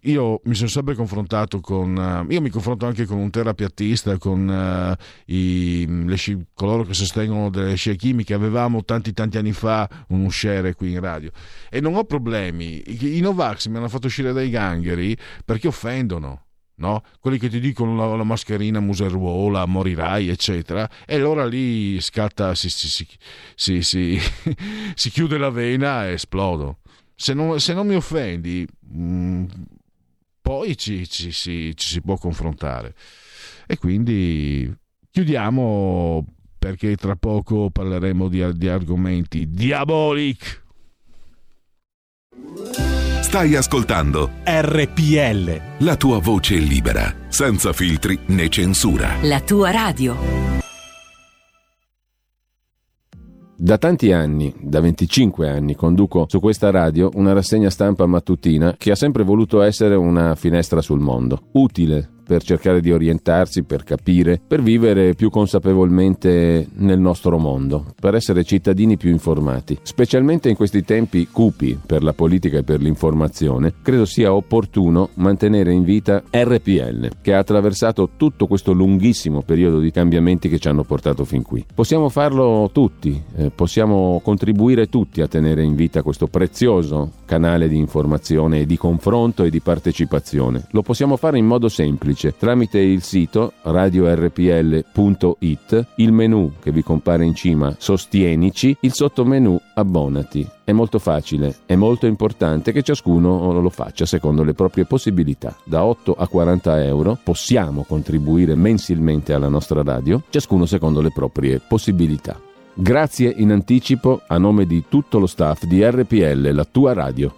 io mi sono sempre confrontato con, uh, io mi confronto anche con un terapeutista, con uh, i, le, coloro che sostengono delle scie chimiche, avevamo tanti tanti anni fa un usciere qui in radio e non ho problemi, i, i Novax mi hanno fatto uscire dai gangheri perché offendono. No? quelli che ti dicono la, la mascherina museruola, morirai, eccetera, e allora lì scatta, si, si, si, si chiude la vena e esplodo se non, se non mi offendi, mh, mm, poi ci, ci, ci, ci si può confrontare. E quindi chiudiamo perché tra poco parleremo di, di argomenti diabolic. Stai ascoltando RPL. La tua voce libera, senza filtri né censura. La tua radio. Da tanti anni, da 25 anni, conduco su questa radio una rassegna stampa mattutina che ha sempre voluto essere una finestra sul mondo, utile per cercare di orientarsi, per capire, per vivere più consapevolmente nel nostro mondo, per essere cittadini più informati. Specialmente in questi tempi cupi per la politica e per l'informazione, credo sia opportuno mantenere in vita RPL, che ha attraversato tutto questo lunghissimo periodo di cambiamenti che ci hanno portato fin qui. Possiamo farlo tutti, eh, possiamo contribuire tutti a tenere in vita questo prezioso canale di informazione di confronto e di partecipazione. Lo possiamo fare in modo semplice tramite il sito radiorpl.it, il menu che vi compare in cima Sostienici, il sottomenu Abbonati. È molto facile, è molto importante che ciascuno lo faccia secondo le proprie possibilità. Da 8 a 40 euro possiamo contribuire mensilmente alla nostra radio, ciascuno secondo le proprie possibilità. Grazie in anticipo a nome di tutto lo staff di RPL, la tua radio.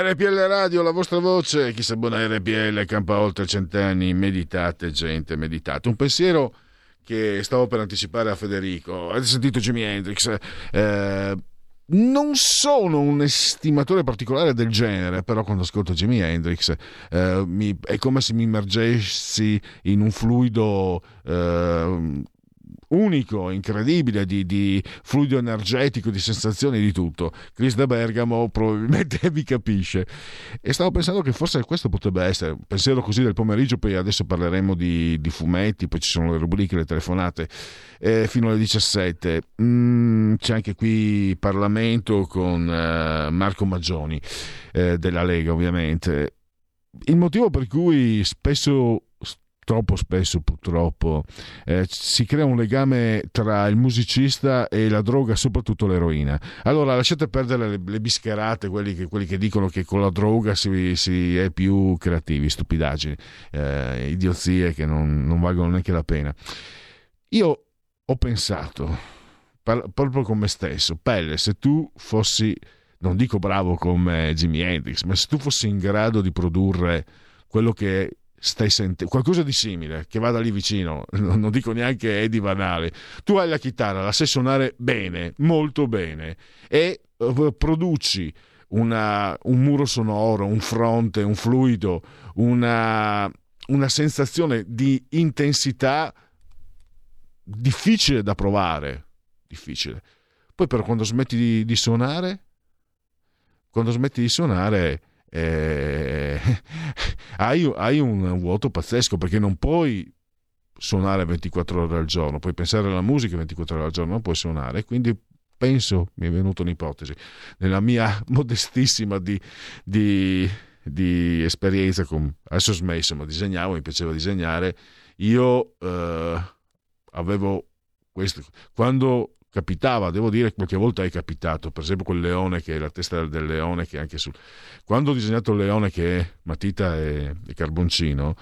RPL Radio, la vostra voce, chissà buona RPL, campa oltre cent'anni, meditate gente, meditate. Un pensiero che stavo per anticipare a Federico, avete sentito Jimi Hendrix, eh, non sono un estimatore particolare del genere, però quando ascolto Jimi Hendrix eh, mi, è come se mi immergessi in un fluido eh, unico, incredibile, di, di, fluido energetico, di sensazioni, di tutto. Chris da Bergamo probabilmente vi capisce. E stavo pensando che forse questo potrebbe essere, pensiero così del pomeriggio, poi adesso parleremo di, di fumetti, poi ci sono le rubriche, le telefonate, eh, fino alle 17. Mm, c'è anche qui Parlamento con eh, Marco Maggioni, eh, della Lega ovviamente. Il motivo per cui spesso troppo spesso purtroppo eh, si crea un legame tra il musicista e la droga, soprattutto l'eroina. Allora lasciate perdere le, le bischerate, quelli che, quelli che, dicono che con la droga si, si è più creativi, stupidaggini, eh, idiozie che non, non valgono neanche la pena. Io ho pensato, par- proprio con me stesso, Pelle, se tu fossi, non dico bravo come Jimi Hendrix, ma se tu fossi in grado di produrre quello che stai sentendo qualcosa di simile che vada lì vicino, non dico neanche Eddie Vanale. Tu hai la chitarra, la sai suonare bene, molto bene e uh, produci una, un muro sonoro, un fronte, un fluido, una, una sensazione di intensità difficile da provare. Difficile. Poi però quando smetti di, di suonare, quando smetti di suonare eh, hai, hai un vuoto pazzesco perché non puoi suonare 24 ore al giorno, puoi pensare alla musica 24 ore al giorno, non puoi suonare, quindi penso, mi è venuta un'ipotesi, nella mia modestissima di, di, di esperienza, con, adesso ho smesso, ma disegnavo, mi piaceva disegnare, io eh, avevo questo, quando capitava, devo dire, qualche volta è capitato, per esempio quel leone che è la testa del leone che anche sul... Quando ho disegnato il leone che è matita e, e carboncino,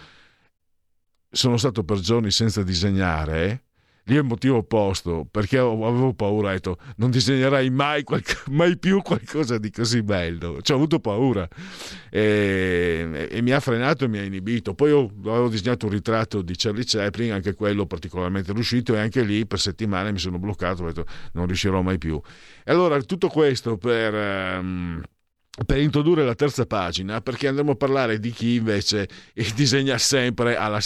sono stato per giorni senza disegnare lì è il motivo opposto, perché avevo paura, ho detto non disegnerai mai, qualche, mai più qualcosa di così bello, cioè ho avuto paura e, e, mi ha frenato e mi ha inibito. Poi ho, avevo disegnato un ritratto di Charlie Chaplin, anche quello particolarmente riuscito e anche lì per settimane mi sono bloccato, ho detto non riuscirò mai più. E allora tutto questo per... Um, per introdurre la terza pagina, perché andremo a parlare di chi invece disegna sempre alla,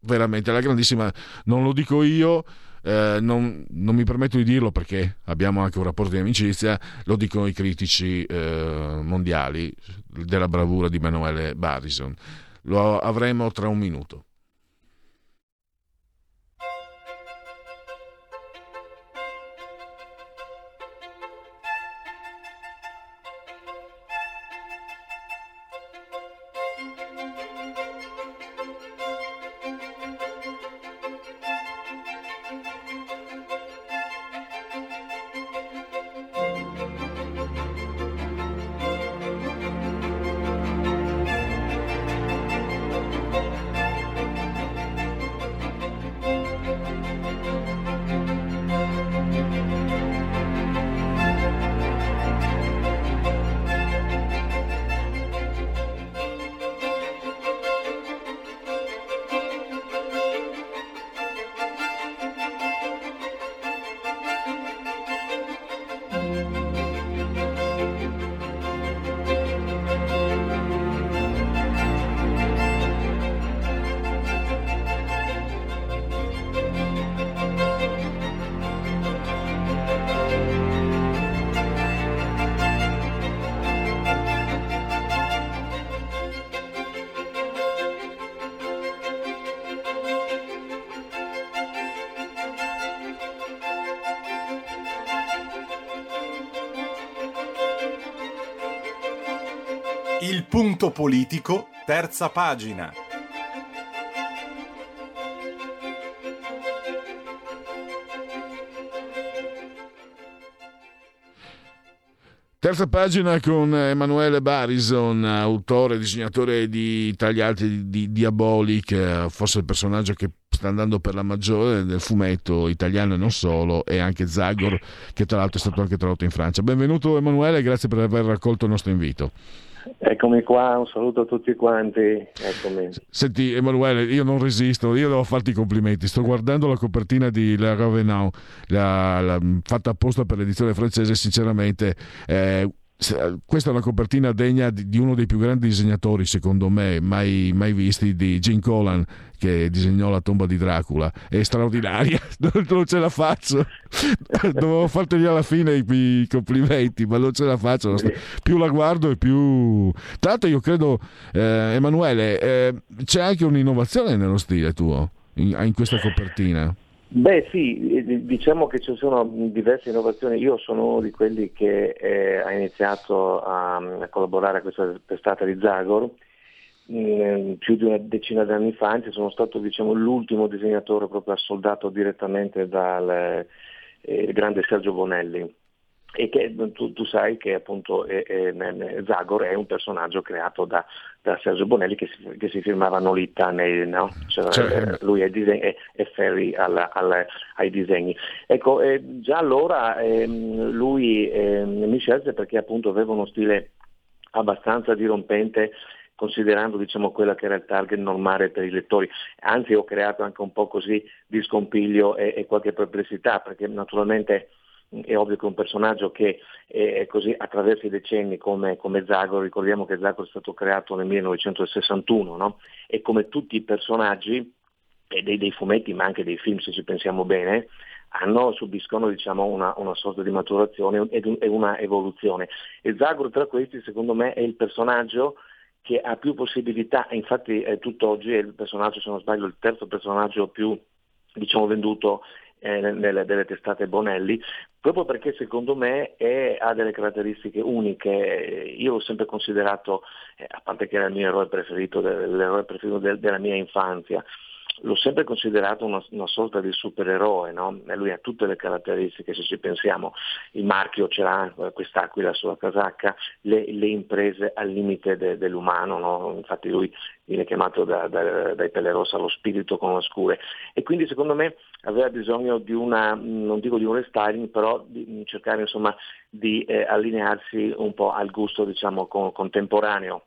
veramente alla grandissima, non lo dico io, eh, non, non, mi permetto di dirlo perché abbiamo anche un rapporto di amicizia, lo dicono i critici eh, mondiali della bravura di Emanuele Barrison. Lo avremo tra un minuto. Politico, terza pagina. Terza pagina con Emanuele Barison, autore e disegnatore di Tagliati di, di Diabolic, forse il personaggio che sta andando per la maggiore del fumetto italiano e non solo, e anche Zagor, che tra l'altro è stato anche tradotto in Francia. Benvenuto Emanuele, grazie per aver raccolto il nostro invito. Eccomi qua, un saluto a tutti quanti. Eccomi. Senti Emanuele, io non resisto, io devo farti i complimenti. Sto guardando la copertina di La Ravenau, fatta apposta per l'edizione francese, sinceramente. Eh, questa è una copertina degna di, uno dei più grandi disegnatori, secondo me, mai, mai visti, di Gene Colan, che disegnò la tomba di Dracula. È straordinaria, non ce la faccio. Dovevo farteli alla fine i, i, complimenti, ma non ce la faccio. Più la guardo e più... Tra l'altro io credo, eh, Emanuele, eh, c'è anche un'innovazione nello stile tuo, in, in questa copertina. Beh sì, eh, diciamo che ci sono diverse innovazioni. Io sono uno di quelli che eh, ha iniziato a, a, collaborare a questa testata di Zagor mm, più di una decina di anni fa, anzi sono stato diciamo, l'ultimo disegnatore proprio assoldato direttamente dal eh, grande Sergio Bonelli e che tu, tu sai che appunto è, è, Zagor è un personaggio creato da, da Sergio Bonelli che si, che si firmava Nolita nei, no? cioè, cioè, lui è disegni, e, e Ferri alla, alla, ai disegni. Ecco, eh, già allora eh, lui eh, mi scelse perché appunto aveva uno stile abbastanza dirompente considerando diciamo, quella che era il target normale per i lettori. Anzi ho creato anche un po' così di scompiglio e, e qualche perplessità perché naturalmente è ovvio che un personaggio che è così attraverso i decenni come, come Zagor, ricordiamo che Zagor è stato creato nel 1961 no? e come tutti i personaggi dei, dei, fumetti ma anche dei film se ci pensiamo bene hanno, subiscono diciamo, una, una, sorta di maturazione e una evoluzione e Zagor tra questi secondo me è il personaggio che ha più possibilità, infatti eh, tutt'oggi è il personaggio se non sbaglio il terzo personaggio più diciamo, venduto eh, nelle, delle testate Bonelli, proprio perché secondo me è, ha delle caratteristiche uniche. Io l'ho sempre considerato, eh, a parte che era il mio eroe preferito, l'eroe preferito del, della mia infanzia, l'ho sempre considerato una, una sorta di supereroe, no? lui ha tutte le caratteristiche, se ci pensiamo, il marchio ce l'ha, quest'aquila sulla casacca, le, le imprese al limite de, dell'umano, no? infatti lui viene chiamato da, da, dai Pelerossa lo spirito con le scure e quindi secondo me aveva bisogno di una, non dico di un restyling, però di cercare insomma, di eh, allinearsi un po' al gusto diciamo, con, contemporaneo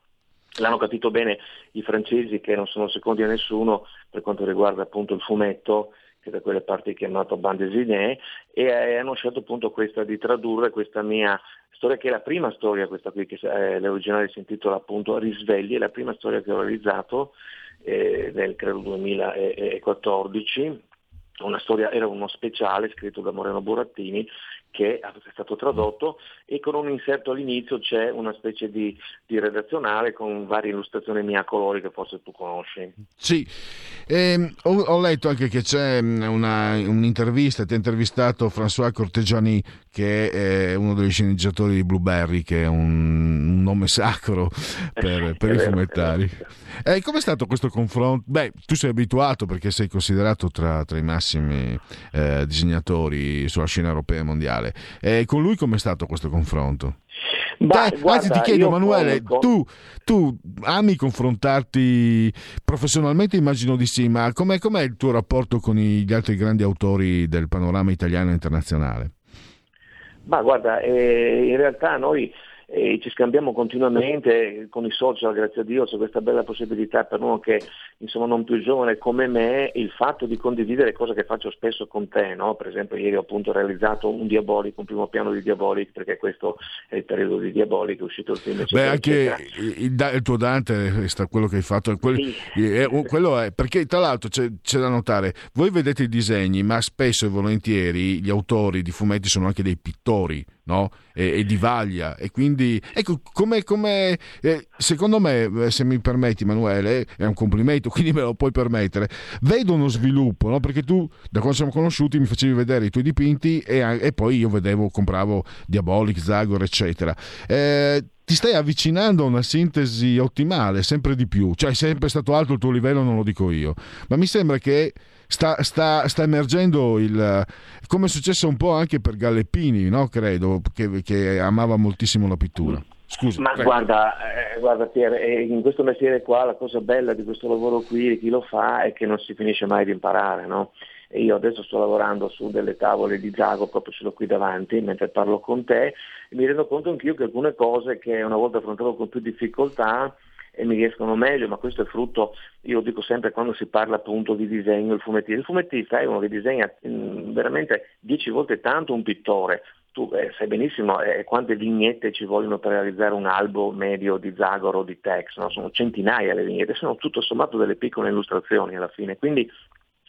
L'hanno capito bene i francesi che non sono secondi a nessuno per quanto riguarda appunto il fumetto, che da quelle parti chiamato bande dessinée, e eh, hanno scelto appunto questa di tradurre questa mia storia, che è la prima storia, questa qui, che eh, l'originale si intitola appunto Risvegli, è la prima storia che ho realizzato eh, nel credo 2014. Una storia, era uno speciale scritto da Moreno Burattini che è stato tradotto e con un inserto all'inizio c'è una specie di, di redazionale con varie illustrazioni mia a colori che forse tu conosci. Sì, eh, ho, ho, letto anche che c'è mm, una, un'intervista, ti ha intervistato François Cortegiani che è uno degli sceneggiatori di Blueberry, che è un, un nome sacro per, per i fumettari. Eh, com'è stato questo confronto? Beh, tu sei abituato perché sei considerato tra, tra i massimi eh, disegnatori sulla scena europea e mondiale. E con lui com'è stato questo confronto? Bah, Dai, anzi, ti chiedo, Emanuele, con... tu, tu, ami confrontarti professionalmente? Immagino di sì, ma com'è, com'è il tuo rapporto con gli altri grandi autori del panorama italiano e internazionale? Ma guarda, eh, in realtà noi e ci scambiamo continuamente con i social, grazie a Dio c'è questa bella possibilità per uno che insomma non più giovane come me, il fatto di condividere cose che faccio spesso con te, no? per esempio ieri ho appunto realizzato un Diabolic, un primo piano di Diabolic, perché questo è il periodo di Diabolic, è uscito il film. Eccetera, Beh, anche il, il, tuo Dante, quello che hai fatto, quel, sì. è, quello è, perché tra l'altro c'è, c'è da notare, voi vedete i disegni, ma spesso e volentieri gli autori di fumetti sono anche dei pittori no? e, e, di vaglia. E quindi, ecco, come, come eh, secondo me, eh, se mi permetti, Emanuele, è un complimento, quindi me lo puoi permettere. Vedo uno sviluppo, no? perché tu, da quando siamo conosciuti, mi facevi vedere i tuoi dipinti e, e poi io vedevo, compravo Diabolic, Zagor, eccetera. Eh, ti stai avvicinando a una sintesi ottimale sempre di più, cioè è sempre stato alto il tuo livello, non lo dico io, ma mi sembra che sta, sta, sta emergendo il, come è successo un po' anche per Galleppini, no? credo, che, che amava moltissimo la pittura. Scusa, Ma guarda, eh, guarda Pier, eh, in questo mestiere qua la cosa bella di questo lavoro qui, di chi lo fa, è che non si finisce mai di imparare, no? e io adesso sto lavorando su delle tavole di Zago, proprio ce l'ho qui davanti mentre parlo con te e mi rendo conto anch'io che alcune cose che una volta affrontavo con più difficoltà e mi riescono meglio, ma questo è frutto, io lo dico sempre quando si parla appunto di disegno, il fumettista. Il fumettista è uno che disegna mh, mm, veramente dieci volte tanto un pittore. Tu eh, sai benissimo eh, quante vignette ci vogliono per realizzare un albo medio di Zagoro o di Tex, no? sono centinaia le vignette, sono tutto sommato delle piccole illustrazioni alla fine. Quindi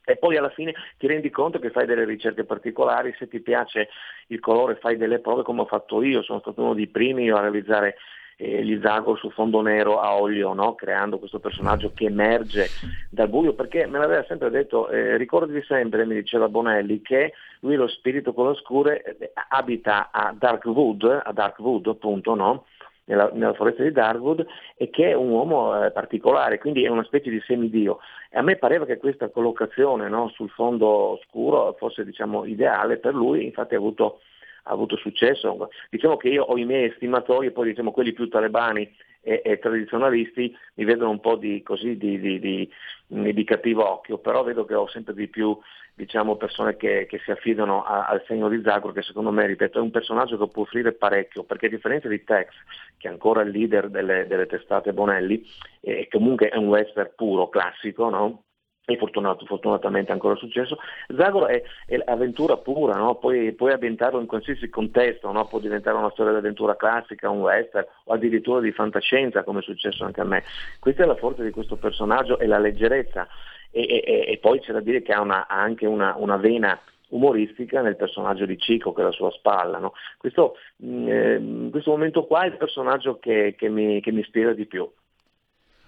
e poi alla fine ti rendi conto che fai delle ricerche particolari, se ti piace il colore fai delle prove come ho fatto io, sono stato uno dei primi a realizzare eh, gli Zagor su fondo nero a olio, no? creando questo personaggio che emerge dal buio, perché me l'aveva sempre detto, eh, ricordati sempre, mi diceva Bonelli, che lui lo spirito con l'oscure eh, abita a Darkwood, a Darkwood appunto, no? Nella, nella, foresta di Darwood e che è un uomo eh, particolare, quindi è una specie di semidio. E a me pareva che questa collocazione no, sul fondo scuro fosse diciamo, ideale per lui, infatti ha avuto ha avuto successo. Diciamo che io ho i miei estimatori poi diciamo quelli più talebani e, e tradizionalisti mi vedono un po' di, così, di, di, di, cattivo occhio, però vedo che ho sempre di più diciamo, persone che, che, si affidano a, al segno di Zagro che secondo me, ripeto, è un personaggio che può offrire parecchio, perché a differenza di Tex, che è ancora il leader delle, delle testate Bonelli, e comunque è un western puro, classico, no? E fortunato, fortunatamente ancora successo. Zagor è, è avventura pura, no? puoi, puoi, ambientarlo in qualsiasi contesto, no? può diventare una storia d'avventura classica, un western o addirittura di fantascienza come è successo anche a me. Questa è la forza di questo personaggio e la leggerezza e, e, e poi c'è da dire che ha, una, ha anche una, una, vena umoristica nel personaggio di Cico che è la sua spalla. No? Questo, eh, questo momento qua è il personaggio che, che, mi, che mi ispira di più.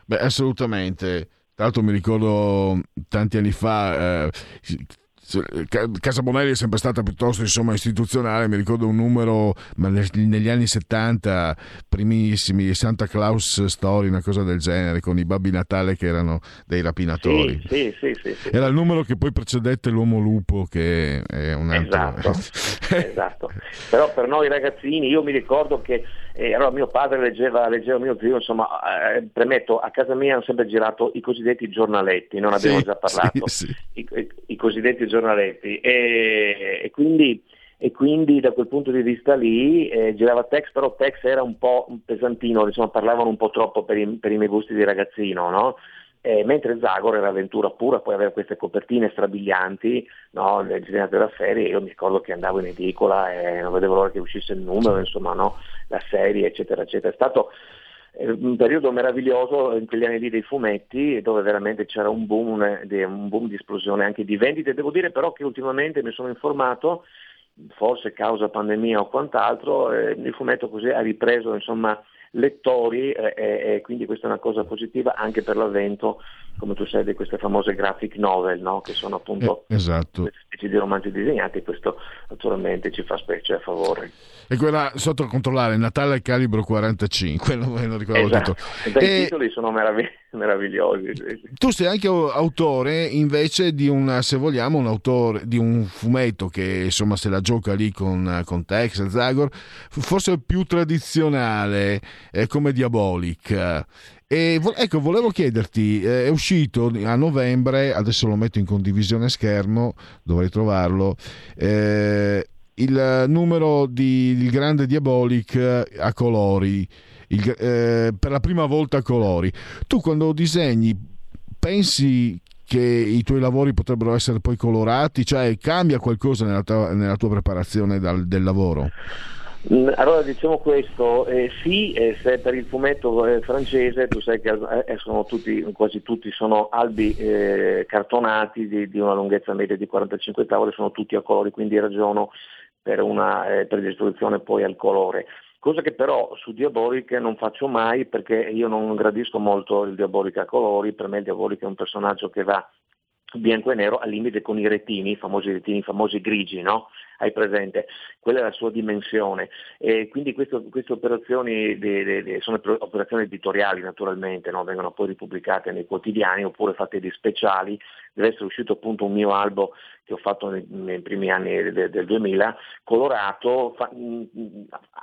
Beh, assolutamente. Tra l'altro mi ricordo tanti anni fa, eh, Casa Bonelli è sempre stata piuttosto insomma, istituzionale, mi ricordo un numero negli anni 70, primissimi, Santa Claus Story, una cosa del genere, con i babbi Natale che erano dei rapinatori. Sì, sì, sì, sì Era il numero che poi precedette l'Uomo Lupo, che è un altro... Esatto, esatto. Però per noi ragazzini, io mi ricordo che eh, allora mio padre leggeva, leggeva mio zio, insomma, eh, premetto, a casa mia hanno sempre girato i cosiddetti giornaletti, non abbiamo già parlato. I, i, I, cosiddetti giornaletti. E, e, quindi, e, quindi, da quel punto di vista lì eh, girava Tex, però Tex era un po' pesantino, insomma, parlavano un po' troppo per i, per i miei gusti di ragazzino, no? Eh, mentre Zagor era avventura pura, poi aveva queste copertine strabilianti, no, disegnate da serie, io mi ricordo che andavo in edicola e non vedevo l'ora che uscisse il numero, insomma, no, la serie, eccetera, eccetera. È stato un periodo meraviglioso in quegli anni lì dei fumetti dove veramente c'era un boom, un boom di esplosione anche di vendite. Devo dire però che ultimamente mi sono informato, forse causa pandemia o quant'altro, eh, il fumetto così ha ripreso insomma lettori eh, e quindi questa è una cosa positiva anche per l'avvento, come tu sai, di queste famose graphic novel, no? che sono appunto eh, esatto. specie di romanzi disegnati questo naturalmente ci fa specie a favore. E quella sotto controllare, Natale al calibro 45, non me lo ricordavo esatto. tutto. E... I titoli sono meravigli- meravigliosi. Tu sei anche autore invece di un, se vogliamo, un autore di un fumetto che insomma se la gioca lì con, con Tex e Zagor, forse più tradizionale eh, come Diabolic. E ecco, volevo chiederti, eh, è uscito a novembre, adesso lo metto in condivisione schermo, dovrei trovarlo, eh, il numero di Il Grande Diabolic a colori, il, eh, per la prima volta a colori. Tu quando disegni pensi che i tuoi lavori potrebbero essere poi colorati? Cioè cambia qualcosa nella tua, nella tua preparazione dal, del lavoro? Mm, allora diciamo questo, eh, sì, eh, se per il fumetto eh, francese tu sai che eh, tutti, quasi tutti sono albi eh, cartonati di, di, una lunghezza media di 45 tavole, sono tutti a colori, quindi ragiono per una eh, predisposizione poi al colore. Cosa che però su Diabolic non faccio mai perché io non gradisco molto il Diabolic a colori, per me il Diabolic è un personaggio che va bianco e nero al limite con i retini, i famosi retini, i famosi grigi, no? Hai presente? Quella è la sua dimensione. E quindi questo, queste operazioni de, de, de, sono operazioni editoriali naturalmente, no? vengono poi ripubblicate nei quotidiani oppure fatte di speciali. Deve essere uscito appunto un mio albo che ho fatto nei, nei primi anni del, del 2000, colorato, fa,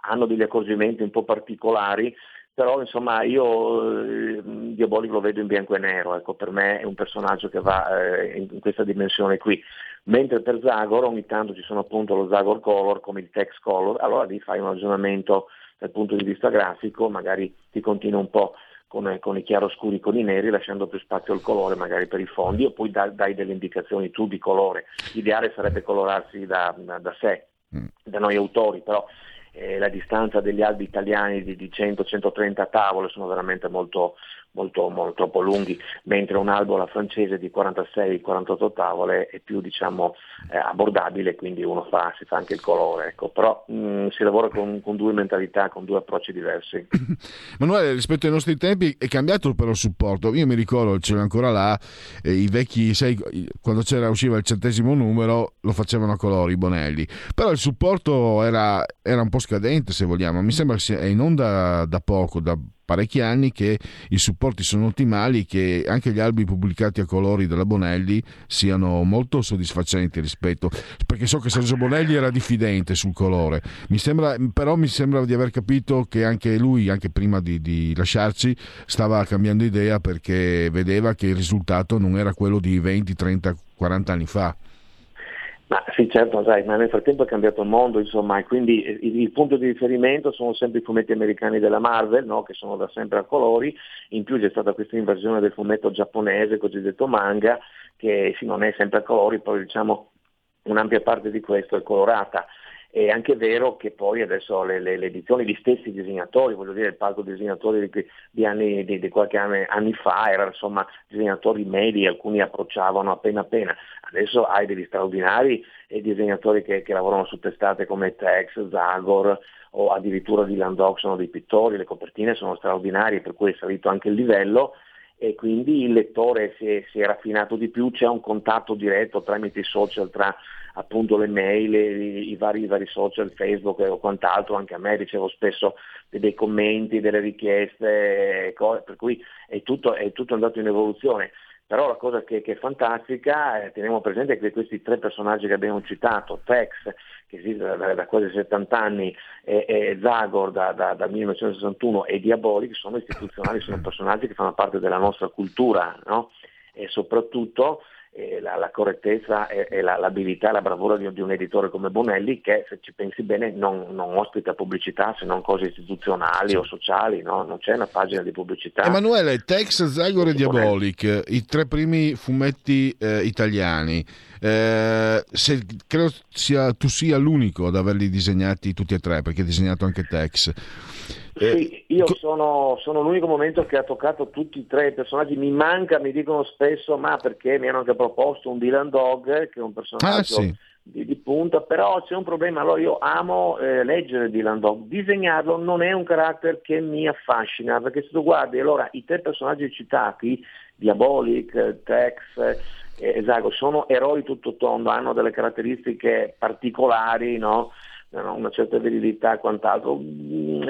hanno degli accorgimenti un po' particolari però insomma io eh, Diabolic lo vedo in bianco e nero, ecco, per me è un personaggio che va eh, in, questa dimensione qui, mentre per Zagor ogni tanto ci sono appunto lo Zagor Color come il Text Color, allora lì fai un ragionamento dal punto di vista grafico, magari ti continua un po' con, con, i chiaroscuri con i neri, lasciando più spazio al colore magari per i fondi, o poi dai, dai delle indicazioni tu di colore. L'ideale sarebbe colorarsi da, da, da sé, mm. da noi autori, però eh, la distanza degli albi italiani di, di 100-130 tavole sono veramente molto, molto, molto troppo lunghi, mentre un albo alla francese di 46-48 tavole è più diciamo, eh, abbordabile, quindi uno fa, si fa anche il colore. Ecco. Però mh, mm, si lavora con, con, due mentalità, con due approcci diversi. Manuele, rispetto ai nostri tempi è cambiato però il supporto. Io mi ricordo, c'era ancora là, eh, i vecchi, sai, quando c'era, usciva il centesimo numero lo facevano a colori, i Bonelli. Però il supporto era, era un po' scadente se vogliamo. Mi sembra che sia in onda da poco, da parecchi anni che i supporti sono ottimali, che anche gli albi pubblicati a colori della Bonelli siano molto soddisfacenti rispetto, perché so che Sergio Bonelli era diffidente sul colore, mi sembra, però mi sembra di aver capito che anche lui, anche prima di, di lasciarci, stava cambiando idea perché vedeva che il risultato non era quello di 20, 30, 40 anni fa. Ma sì, certo, sai, ma nel frattempo è cambiato il mondo, insomma, e quindi il, il, punto di riferimento sono sempre i fumetti americani della Marvel, no? che sono da sempre a colori, in più c'è stata questa invasione del fumetto giapponese, cosiddetto manga, che sì, non è sempre a colori, poi diciamo un'ampia parte di questo è colorata. È anche vero che poi adesso le, le, le edizioni, gli stessi disegnatori, voglio dire il palco disegnatori di, di, anni, di, di qualche anno, anni fa erano insomma disegnatori medi, alcuni approcciavano appena appena, adesso hai degli straordinari disegnatori che, che lavorano su testate come Tex, Zagor o addirittura di Landoc sono dei pittori, le copertine sono straordinarie per cui è salito anche il livello e quindi il lettore si è, si è raffinato di più, c'è un contatto diretto tramite i social tra appunto le mail, i, i, vari, i vari, social, Facebook o quant'altro, anche a me ricevo spesso dei commenti, delle richieste, per cui è tutto, è tutto andato in evoluzione. Però la cosa che, che è fantastica, eh, teniamo presente che questi tre personaggi che abbiamo citato, Tex, che esiste da, da quasi 70 anni, e, e Zagor da, da, da, 1961 e Diabolic sono istituzionali, sono personaggi che fanno parte della nostra cultura no? e soprattutto eh, la, la, correttezza e, e la, l'abilità e la bravura di, di, un editore come Bonelli che se ci pensi bene non, non ospita pubblicità se non cose istituzionali o sociali, no? non c'è una pagina di pubblicità. Emanuele, Tex, Zagor e Diabolic, i tre primi fumetti eh, italiani, eh, se, credo sia, tu sia l'unico ad averli disegnati tutti e tre perché hai disegnato anche Tex. Eh, sì, io sono, sono, l'unico momento che ha toccato tutti e tre i personaggi. Mi manca, mi dicono spesso, ma perché mi hanno anche proposto un Dylan Dog, che è un personaggio ah, sì. di, di, punta, però c'è un problema. Allora io amo eh, leggere Dylan Dog, disegnarlo non è un carattere che mi affascina, perché se tu guardi, allora i tre personaggi citati, Diabolic, Tex Esago, sono eroi tutto tondo, hanno delle caratteristiche particolari, no? una certa veridità e quant'altro. Mm,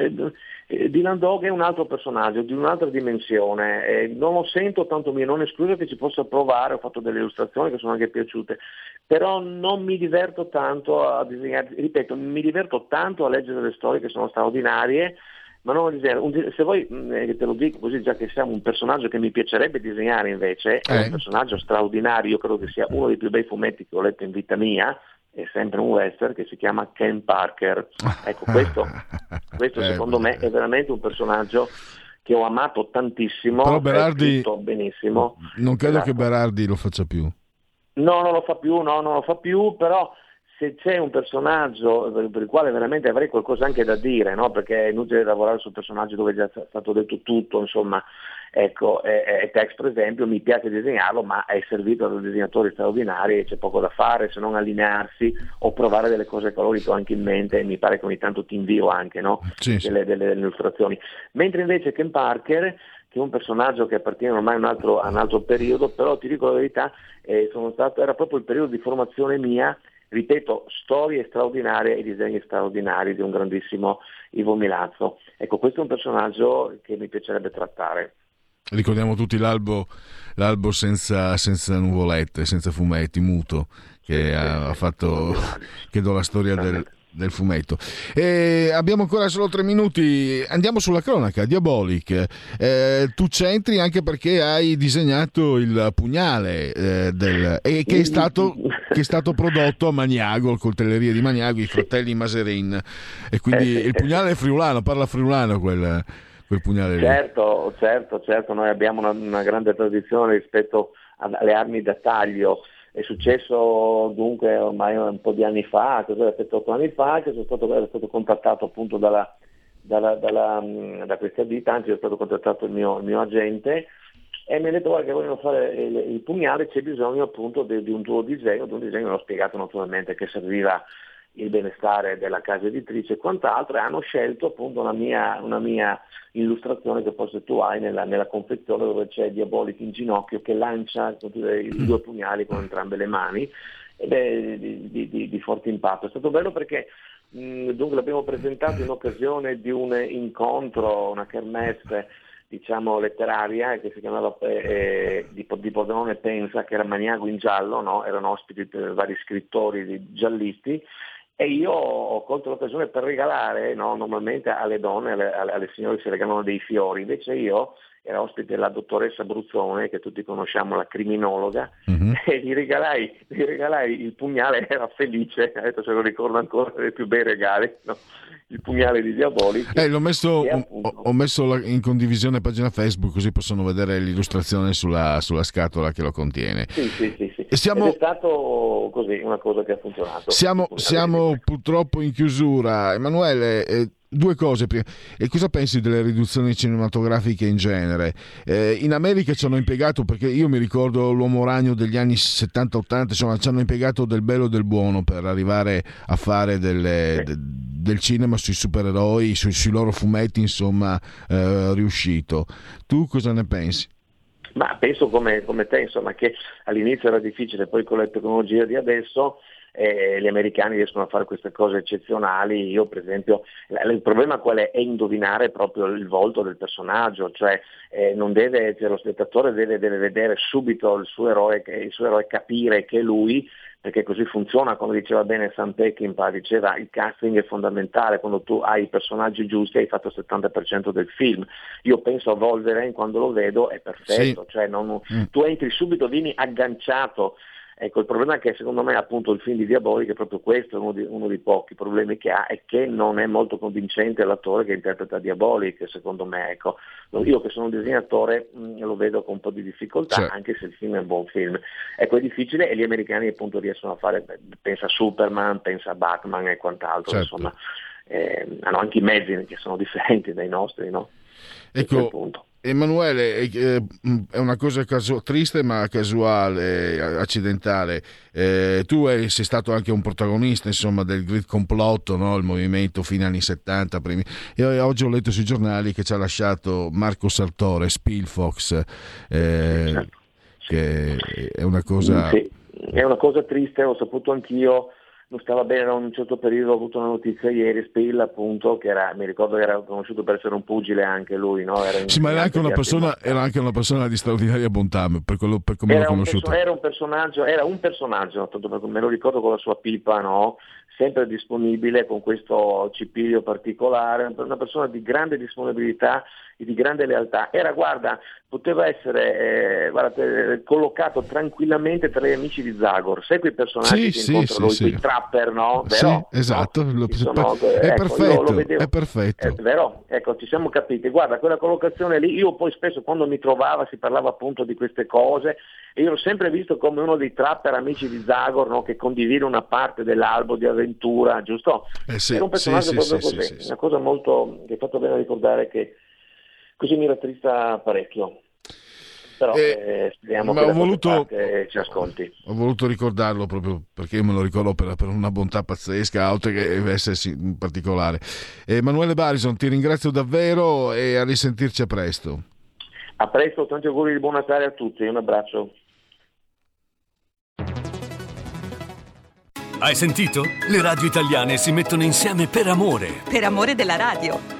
eh, Dylan Dog è un altro personaggio, di un'altra dimensione, eh, non lo sento tanto mio, non escluso che ci possa provare, ho fatto delle illustrazioni che sono anche piaciute, però non mi diverto tanto a disegnare, ripeto, mi diverto tanto a leggere delle storie che sono straordinarie, ma non a disegnare. Se vuoi, mm, eh, te lo dico così, già che siamo un personaggio che mi piacerebbe disegnare invece, è un eh. personaggio straordinario, io credo che sia uno dei più bei fumetti che ho letto in vita mia, è sempre un western che si chiama Ken Parker. Ecco, questo, questo eh, secondo me è veramente un personaggio che ho amato tantissimo. Però Berardi, benissimo. Non credo esatto. che Berardi lo faccia più. No, non lo fa più, no, non lo fa più, però se c'è un personaggio per il quale veramente avrei qualcosa anche da dire, no? perché è inutile lavorare sul personaggio dove è già stato detto tutto, insomma, ecco, e, Tex per esempio mi piace disegnarlo, ma è servito da disegnatori straordinari e c'è poco da fare se non allinearsi o provare delle cose colorite anche in mente, e mi pare che ogni tanto ti invio anche no? sì, delle, delle, delle illustrazioni. Mentre invece Ken Parker che è un personaggio che appartiene ormai a un altro, a un altro periodo, però ti dico la verità, eh, stato, era proprio il periodo di formazione mia ripeto, storie straordinarie e disegni straordinari di un grandissimo Ivo Milazzo. Ecco, questo è un personaggio che mi piacerebbe trattare. Ricordiamo tutti l'albo, l'albo senza, senza, nuvolette, senza fumetti, muto, che ha, ha fatto, credo, la storia del, del fumetto. E abbiamo ancora solo tre minuti, andiamo sulla cronaca, Diabolic. Eh, tu c'entri anche perché hai disegnato il pugnale eh, del, e che è, stato, che è stato prodotto a Maniago, coltelleria di Maniago, i fratelli Maserin. E quindi il pugnale è friulano, parla friulano quel, quel pugnale lì. Certo, certo, certo, noi abbiamo una, una grande tradizione rispetto alle armi da taglio. È successo dunque ormai un po' di anni fa, cos'era 7-8 anni fa, che sono stato, ero stato contattato appunto dalla, dalla, dalla, da questa ditta, anzi è stato contattato il mio, il mio agente e mi ha detto guarda che vogliono fare il, il pugnale, c'è bisogno appunto di, di un tuo disegno, di un disegno, l'ho spiegato naturalmente che serviva il benestare della casa editrice e quant'altro e hanno scelto appunto una mia, una mia illustrazione che forse tu hai nella, nella, confezione dove c'è Diabolic in ginocchio che lancia i due pugnali con entrambe le mani ed è di, di, di, di forte impatto. È stato bello perché mh, dunque l'abbiamo presentato in occasione di un incontro, una kermesse diciamo letteraria che si chiamava eh, eh di, di Pordenone Pensa che era Maniago in giallo, no? erano ospiti vari scrittori giallisti e io ho colto l'occasione per regalare, no, normalmente alle donne, alle, alle, signore si regalano dei fiori, invece io era ospite la dottoressa Bruzzone, che tutti conosciamo, la criminologa, mm-hmm. e gli regalai, gli regalai, il pugnale, era felice, ha detto se lo ricordo ancora, dei più bei regali, no? Il pugnale di Diabolic. Eh, l'ho messo, appunto... ho, messo in condivisione pagina Facebook così possono vedere l'illustrazione sulla, sulla scatola che lo contiene. Sì, sì, sì. sì. Siamo... è stato così una cosa che ha funzionato. Siamo, siamo purtroppo in chiusura. Emanuele, eh, Due cose prima. E cosa pensi delle riduzioni cinematografiche in genere? Eh, in America ci hanno impiegato, perché io mi ricordo l'uomo ragno degli anni 70-80, insomma, ci hanno impiegato del bello e del buono per arrivare a fare delle, de, del cinema sui supereroi, sui, sui loro fumetti, insomma, eh, riuscito. Tu cosa ne pensi? Ma penso come, come te, insomma, che all'inizio era difficile, poi con la tecnologia di adesso eh, gli americani riescono a fare queste cose eccezionali, io per esempio, il problema qual è? È indovinare proprio il volto del personaggio, cioè, eh, deve, cioè lo spettatore deve, deve, vedere subito il suo, eroe, il suo eroe capire che è lui, perché così funziona, come diceva bene Sam Peckinpah, diceva il casting è fondamentale, quando tu hai i personaggi giusti hai fatto il 70% del film. Io penso a Wolverine quando lo vedo è perfetto, sì. cioè non, mm. tu entri subito, vieni agganciato Ecco, il problema è che secondo me appunto il film di Diabolic è proprio questo, uno, di, uno dei pochi problemi che ha, è che non è molto convincente l'attore che interpreta Diabolic, secondo me. Ecco. Io che sono un disegnatore mh, mm, lo vedo con un po' di difficoltà, cioè. anche se il film è un buon film. Ecco, è difficile e gli americani appunto riescono a fare, pensa a Superman, pensa a Batman e quant'altro, certo. insomma, eh, hanno anche i mezzi che sono differenti dai nostri, no? Ecco, Emanuele, eh, è una cosa casu- triste ma casuale, accidentale. Eh, tu sei stato anche un protagonista insomma, del Grid Complotto, no? il movimento fine anni 70. Primi. E oggi ho letto sui giornali che ci ha lasciato Marco Sartore, Spilfox, eh, che è una cosa... Sì, è una cosa triste, ho saputo anch'io non stava bene da un certo periodo, ho avuto una notizia ieri, Spill appunto, che era, mi ricordo che era conosciuto per essere un pugile anche lui, no? Era sì, ma era anche, persona, era anche, una persona, di straordinaria bontà, per, quello, per come l'ho conosciuto. Perso- era un personaggio, era un personaggio, me lo ricordo con la sua pipa, no? sempre disponibile con questo cipiglio particolare, una persona di grande disponibilità di grande lealtà. Era, guarda, poteva essere eh, guarda, collocato tranquillamente tra gli amici di Zagor. Sai quei personaggi sì, che sì, incontrano sì, sì. trapper, no? Vero? Sì, esatto, no? Lo, sono, è, ecco, perfetto, è perfetto. È vero? Ecco, ci siamo capiti. Guarda, quella collocazione lì, io poi spesso quando mi trovava si parlava appunto di queste cose e io l'ho sempre visto come uno dei trapper amici di Zagor no? che condivide una parte dell'albo di avventura, giusto? Eh sì, Era un personaggio sì, proprio sì, così, una cosa molto che hai fatto bene ricordare che così mi rattrista parecchio. Però eh, eh, speriamo che ho voluto, ci ascolti. Ho voluto ricordarlo proprio perché io me lo ricordo per, per una bontà pazzesca, oltre che essersi in particolare. Emanuele Barison, ti ringrazio davvero e a risentirci a presto. A presto, tanti auguri di buon Natale a tutti, un abbraccio. Hai sentito? Le radio italiane si mettono insieme per amore. Per amore della radio.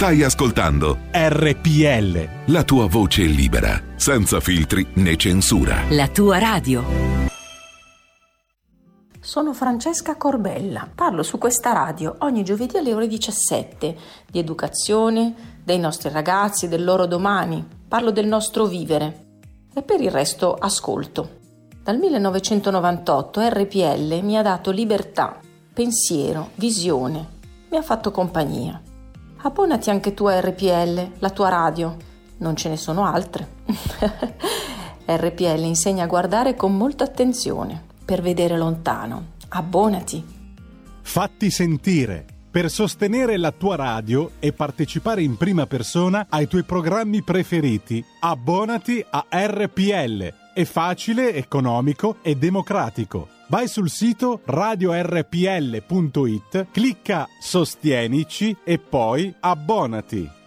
Stai ascoltando RPL. la tua voce libera, senza filtri né censura. La tua radio. Sono Francesca Corbella, parlo su questa radio ogni giovedì alle ore 17 di educazione, dei nostri ragazzi, del loro domani, parlo del nostro vivere e per il resto ascolto. Dal 1998 RPL mi ha dato libertà, pensiero, visione, mi ha fatto compagnia. Abbonati anche tu a RPL, la tua radio, non ce ne sono altre. RPL insegna a guardare con molta attenzione per vedere lontano. Abbonati. Fatti sentire per sostenere la tua radio e partecipare in prima persona ai tuoi programmi preferiti. Abbonati a RPL. È facile, economico e democratico. Vai sul sito radiorpl.it, clicca Sostienici e poi abbonati.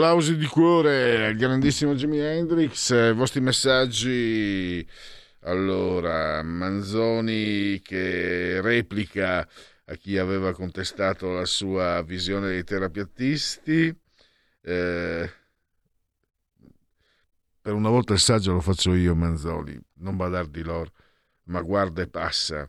Applausi di cuore al grandissimo Jimi Hendrix, eh, vostri messaggi. Allora, Manzoni che replica a chi aveva contestato la sua visione dei terapiattisti. Eh, per una volta il saggio lo faccio io, Manzoni, non badar di loro, ma guarda e passa.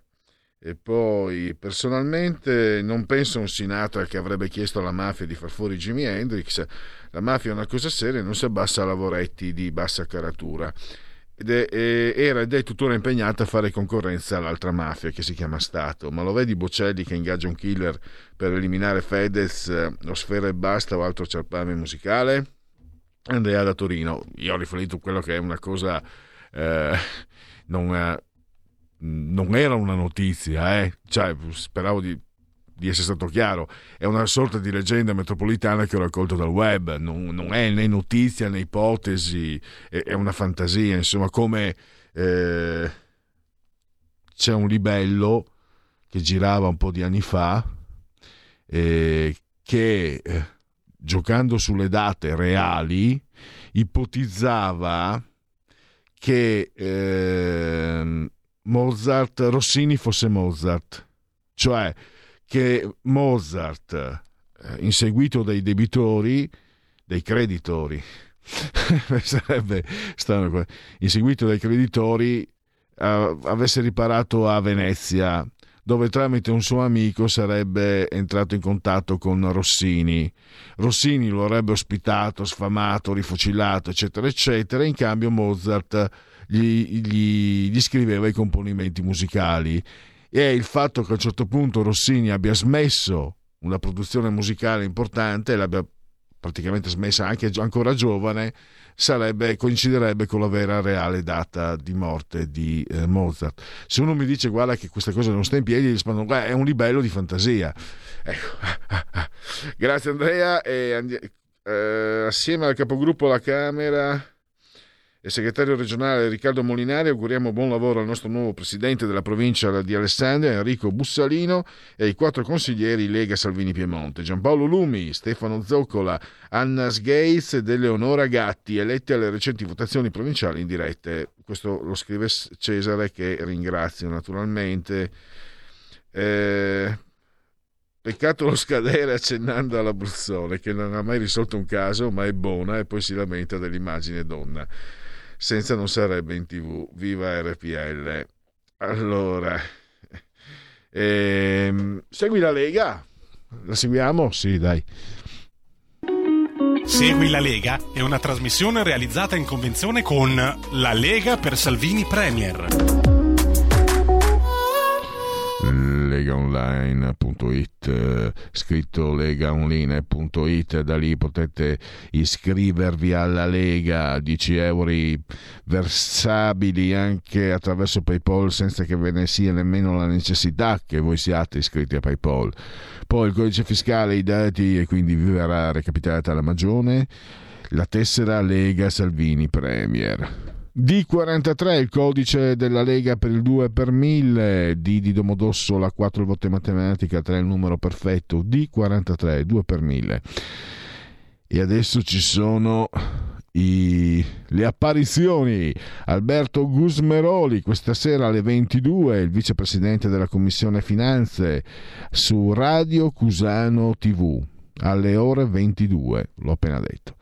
E poi personalmente non penso a un Sinatra che avrebbe chiesto alla mafia di far fuori Jimi Hendrix. La mafia è una cosa seria e non si abbassa a lavoretti di bassa caratura. ed è, era ed è tuttora impegnata a fare concorrenza all'altra mafia che si chiama Stato. Ma lo vedi Bocelli che ingaggia un killer per eliminare Fedez, eh, o Sfera e Basta o altro ciarpame musicale? Andrea da Torino. Io ho riferito quello che è una cosa... Eh, non, non, era una notizia, eh? cioè, speravo di di essere stato chiaro, è una sorta di leggenda metropolitana che ho raccolto dal web, non, non è né notizia né ipotesi, è, è una fantasia, insomma come eh, c'è un libello che girava un po' di anni fa eh, che eh, giocando sulle date reali ipotizzava che ehm, Mozart, Rossini fosse Mozart, cioè che Mozart, eh, inseguito dai debitori, dai creditori, sarebbe strano, inseguito dai creditori, avesse riparato a Venezia, dove tramite un suo amico sarebbe entrato in contatto con Rossini. Rossini lo avrebbe ospitato, sfamato, rifucilato, eccetera, eccetera. In cambio Mozart gli, gli, gli scriveva i componimenti musicali e il fatto che a un certo punto Rossini abbia smesso una produzione musicale importante l'abbia praticamente smessa anche ancora giovane, sarebbe, coinciderebbe con la vera reale data di morte di eh, Mozart. Se uno mi dice guarda che questa cosa non sta in piedi, gli rispondo guarda è un livello di fantasia. Ecco. Grazie Andrea e andi- eh, assieme al capogruppo alla Camera e segretario regionale Riccardo Molinari auguriamo buon lavoro al nostro nuovo presidente della provincia di Alessandria, Enrico Bussalino, e ai quattro consiglieri Lega Salvini Piemonte, Giampaolo Lumi, Stefano Zoccola, Anna Sgates ed Eleonora Gatti, eletti alle recenti votazioni provinciali in dirette. Questo lo scrive Cesare, che ringrazio naturalmente. Eh, Peccato lo scadere accennando all'Abruzzone che non ha mai risolto un caso, ma è buona e poi si lamenta dell'immagine donna senza non sarebbe in tv. Viva RPL. Allora, ehm, segui la Lega? La seguiamo? Sì, dai. Segui la Lega è una trasmissione realizzata in convenzione con La Lega per Salvini Premier legaonline.it eh, scritto legaonline.it da lì potete iscrivervi alla Lega 10 euro versabili anche attraverso Paypal senza che ve ne sia nemmeno la necessità che voi siate iscritti a Paypal. Poi il codice fiscale i dati e quindi vi verrà recapitata la magione. La tessera Lega Salvini Premier D43 il codice della Lega per il 2 per 1000, D di Domodossola 4 il matematica, 3 il numero perfetto, D43 2 per 1000. E adesso ci sono i, le apparizioni. Alberto Gusmeroli questa sera alle 22, il vicepresidente della Commissione Finanze su Radio Cusano TV alle ore 22, l'ho appena detto.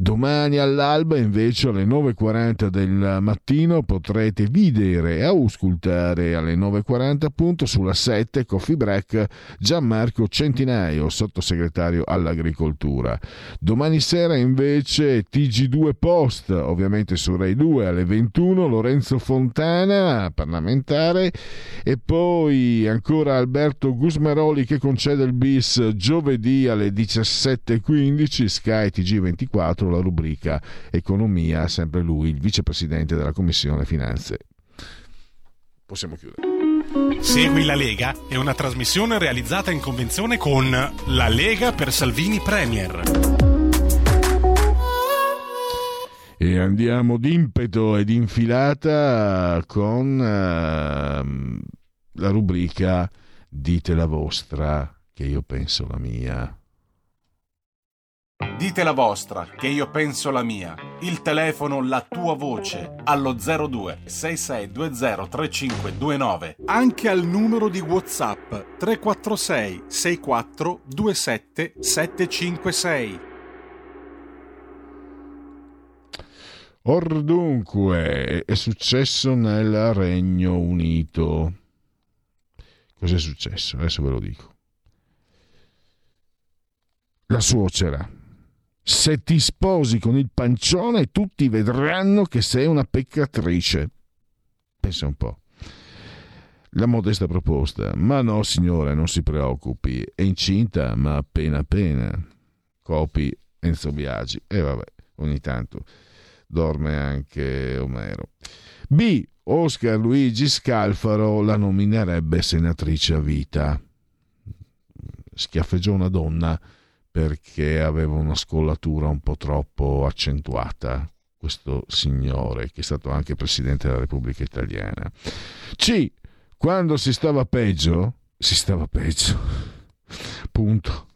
Domani all'alba invece alle 9.40 del mattino potrete vedere e auscultare alle 9.40 appunto sulla 7 Coffee Break Gianmarco Centinaio, sottosegretario all'agricoltura. Domani sera invece TG2 Post, ovviamente su Rai 2 alle 21 Lorenzo Fontana, parlamentare e poi ancora Alberto Gusmeroli che concede il bis giovedì alle 17.15 Sky TG24 la rubrica Economia, sempre lui, il vicepresidente della Commissione Finanze. Possiamo chiudere. Segui la Lega è una trasmissione realizzata in convenzione con La Lega per Salvini Premier. E andiamo d'impeto ed infilata con uh, la rubrica Dite la vostra, che io penso la mia. Dite la vostra, che io penso la mia. Il telefono, la tua voce, allo 02 6620 3529. Anche al numero di WhatsApp 346 64 27 756. Or dunque, è successo nel Regno Unito. Cos'è successo? Adesso ve lo dico. La suocera Se ti sposi con il pancione tutti vedranno che sei una peccatrice. Pensa un po'. La modesta proposta. Ma no, signore, non si preoccupi. È incinta, ma appena appena. Copi Enzo Biagi. E vabbè, ogni tanto dorme anche Omero. B. Oscar Luigi Scalfaro la nominerebbe senatrice a vita. Schiaffeggiò una donna perché aveva una scollatura un po' troppo accentuata. Questo signore, che è stato anche presidente della Repubblica Italiana. C. Quando si stava peggio, si stava peggio. Punto.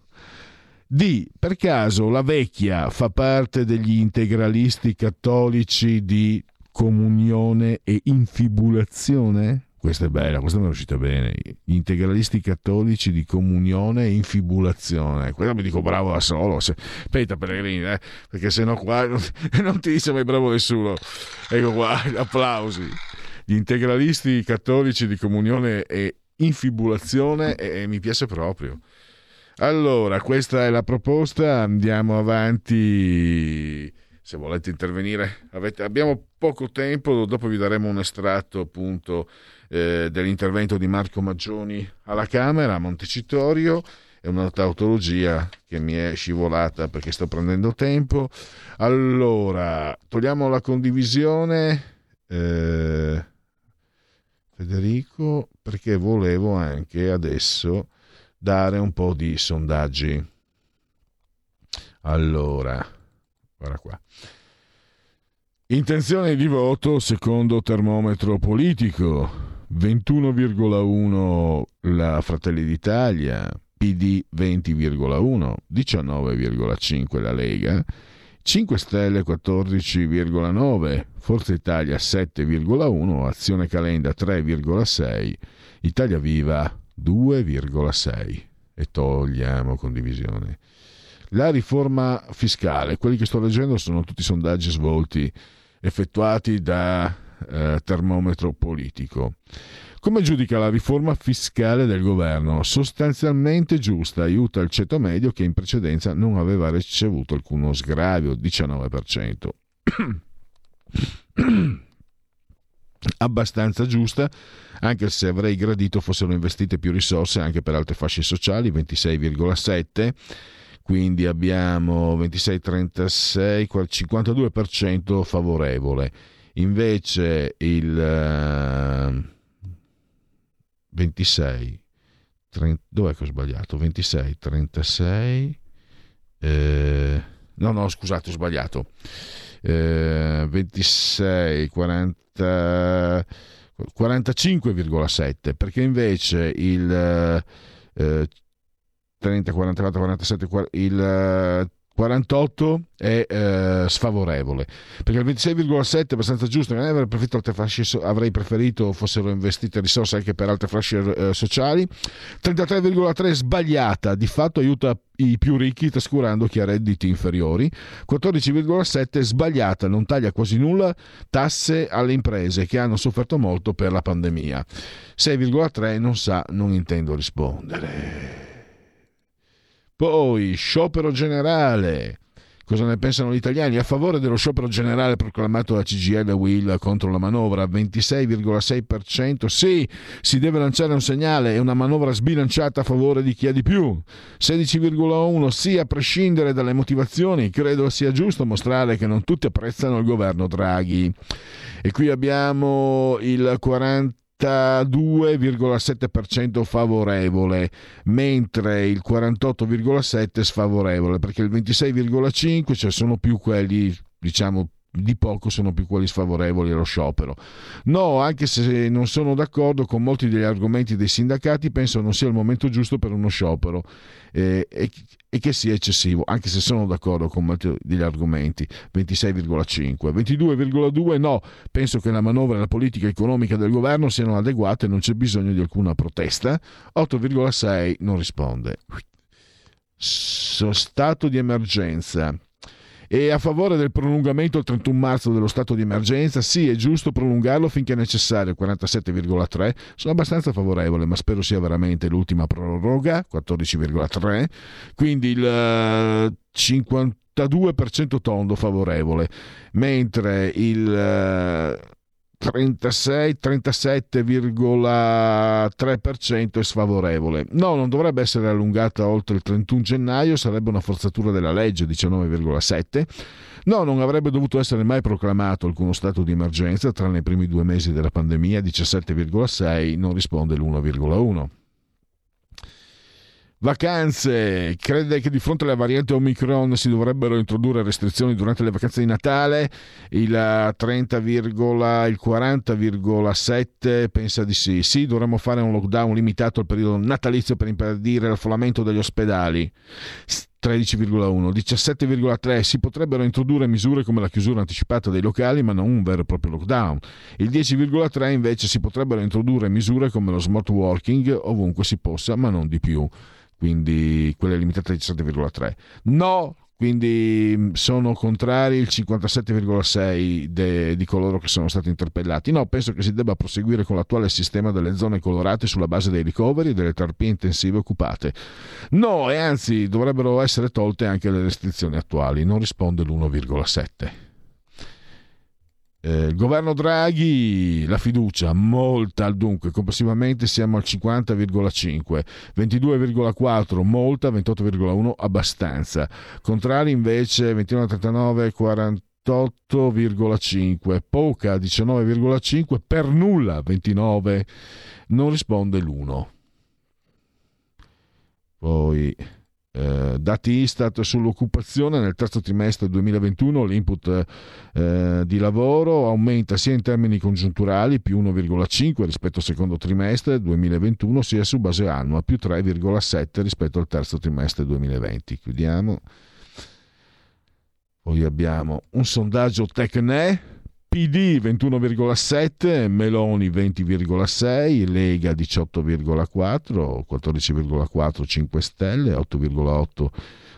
D. Per caso la vecchia fa parte degli integralisti cattolici di comunione e infibulazione? Questa è bella, questa mi è uscita bene. Gli integralisti cattolici di comunione e infibulazione. Questa mi dico bravo da solo. Aspetta, Pellegrini, eh, perché sennò qua non, non ti dice mai bravo nessuno. Ecco qua, applausi. Gli integralisti cattolici di comunione e infibulazione e, e mi piace proprio. Allora, questa è la proposta, andiamo avanti. Se volete intervenire, avete, abbiamo poco tempo, dopo vi daremo un estratto appunto eh, dell'intervento di Marco Maggioni alla Camera a Montecitorio. È una tautologia che mi è scivolata perché sto prendendo tempo. Allora, togliamo la condivisione. Eh, Federico, perché volevo anche adesso dare un po' di sondaggi. Allora, guarda qua. Intenzione di voto secondo termometro politico. 21,1 la Fratelli d'Italia, PD 20,1, 19,5 la Lega, 5 Stelle 14,9, Forza Italia 7,1, Azione Calenda 3,6, Italia Viva 2,6 e togliamo condivisione. La riforma fiscale, quelli che sto leggendo sono tutti sondaggi svolti, effettuati da eh, termometro politico. Come giudica la riforma fiscale del governo? Sostanzialmente giusta, aiuta il ceto medio che in precedenza non aveva ricevuto alcuno sgravio, 19%. Abbastanza giusta, anche se avrei gradito fossero investite più risorse anche per altre fasce sociali, 26,7%. Quindi abbiamo 26-36, 52% favorevole. Invece il 26, 30, dov'è che ho sbagliato? 26, 36, eh, no, no, scusate, ho sbagliato. Eh, 26, 40, 45,7, perché invece il eh, 30, 44, 47, il 48 è eh, sfavorevole. Perché il 26,7 è abbastanza giusto avrei preferito, altre fasce, avrei preferito fossero investite risorse anche per altre fasce eh, sociali. 33,3 sbagliata. Di fatto aiuta i più ricchi trascurando chi ha redditi inferiori. 14,7 sbagliata. Non taglia quasi nulla tasse alle imprese che hanno sofferto molto per la pandemia. 6,3 non sa non intendo rispondere poi, sciopero generale. Cosa ne pensano gli italiani? A favore dello sciopero generale proclamato da CGL Will contro la manovra, 26,6%. Sì, si deve lanciare un segnale, è una manovra sbilanciata a favore di chi ha di più. 16,1%. Sì, a prescindere dalle motivazioni, credo sia giusto mostrare che non tutti apprezzano il governo Draghi. E qui abbiamo il 40 42,7% favorevole, mentre il 48,7% sfavorevole, perché il 26,5% cioè sono più quelli, diciamo, di poco sono più quelli sfavorevoli allo sciopero. No, anche se non sono d'accordo con molti degli argomenti dei sindacati, penso non sia il momento giusto per uno sciopero eh, e, e, che sia eccessivo, anche se sono d'accordo con molti degli argomenti. 26,5, 22,2 no, penso che la manovra e la politica economica del governo siano adeguate e non c'è bisogno di alcuna protesta. 8,6 non risponde. Stato di emergenza e a favore del prolungamento al 31 marzo dello stato di emergenza, sì, è giusto prolungarlo finché è necessario, 47,3, sono abbastanza favorevole, ma spero sia veramente l'ultima proroga, 14,3, quindi il 51 32% tondo favorevole, mentre il 36, 37,3% è sfavorevole. No, non dovrebbe essere allungata oltre il 31 gennaio, sarebbe una forzatura della legge 19,7%. No, non avrebbe dovuto essere mai proclamato alcuno stato di emergenza, tranne i primi due mesi della pandemia, 17,6, non risponde l'1,1. Vacanze, crede che di fronte alla variante Omicron si dovrebbero introdurre restrizioni durante le vacanze di Natale? Il 30, il 40,7 pensa di sì. Sì, dovremmo fare un lockdown limitato al periodo natalizio per impedire l'affollamento degli ospedali. 13,1, 17,3 si potrebbero introdurre misure come la chiusura anticipata dei locali ma non un vero e proprio lockdown. Il 10,3 invece si potrebbero introdurre misure come lo smart working ovunque si possa ma non di più quindi quella è limitata a 17,3. No, quindi sono contrari il 57,6 de, di coloro che sono stati interpellati. No, penso che si debba proseguire con l'attuale sistema delle zone colorate sulla base dei ricoveri e delle terapie intensive occupate. No, e anzi dovrebbero essere tolte anche le restrizioni attuali. Non risponde l'1,7. Eh, il governo Draghi, la fiducia molta, dunque complessivamente siamo al 50,5, 22,4 molta, 28,1 abbastanza. Contrari invece 21,39, 48,5, poca 19,5, per nulla 29, non risponde l'1. Poi eh, dati Istat sull'occupazione nel terzo trimestre 2021 l'input eh, di lavoro aumenta sia in termini congiunturali più 1,5 rispetto al secondo trimestre 2021 sia su base annua più 3,7 rispetto al terzo trimestre 2020 chiudiamo. Poi abbiamo un sondaggio Tecne PD 21,7, Meloni 20,6, Lega 18,4, 14,4 5 Stelle, 8,8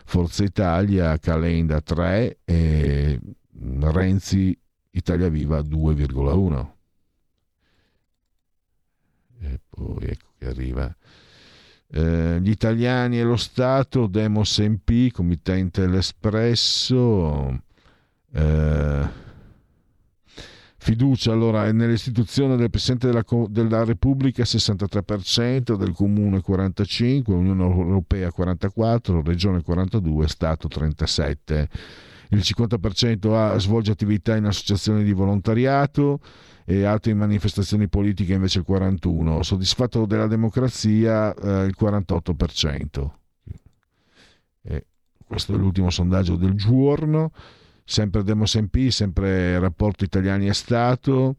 Forza Italia, Calenda 3 e Renzi Italia Viva 2,1. E poi ecco che arriva eh, gli italiani e lo Stato, Demos MP, committente l'Espresso. Eh, Fiducia allora nell'istituzione del Presidente della, della Repubblica 63%, del Comune 45%, Unione Europea 44%, Regione 42%, Stato 37%. Il 50% ha, svolge attività in associazioni di volontariato e altre manifestazioni politiche invece il 41%. Soddisfatto della democrazia eh, il 48%. E questo è l'ultimo sondaggio del giorno sempre Demos MP, sempre rapporto italiani e Stato,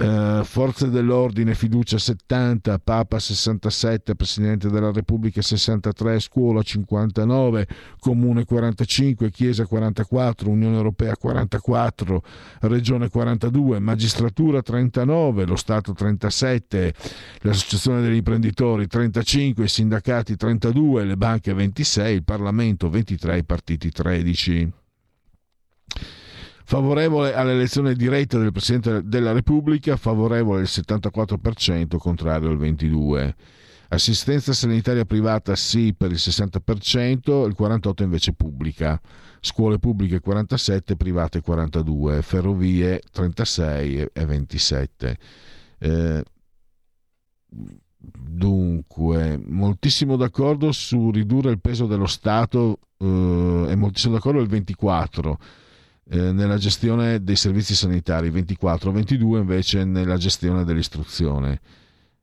eh, Forze dell'Ordine, fiducia 70, Papa 67, Presidente della Repubblica 63, Scuola 59, Comune 45, Chiesa 44, Unione Europea 44, Regione 42, Magistratura 39, lo Stato 37, l'Associazione degli imprenditori 35, i sindacati 32, le banche 26, il Parlamento 23, i partiti 13. Favorevole all'elezione diretta del Presidente della Repubblica, favorevole il 74%, contrario il 22%. Assistenza sanitaria privata sì per il 60%, il 48% invece pubblica. Scuole pubbliche 47, private 42, ferrovie 36 e 27. Eh, dunque, moltissimo d'accordo su ridurre il peso dello Stato eh, e moltissimo d'accordo il 24 eh, nella gestione dei servizi sanitari 24, 22 invece nella gestione dell'istruzione,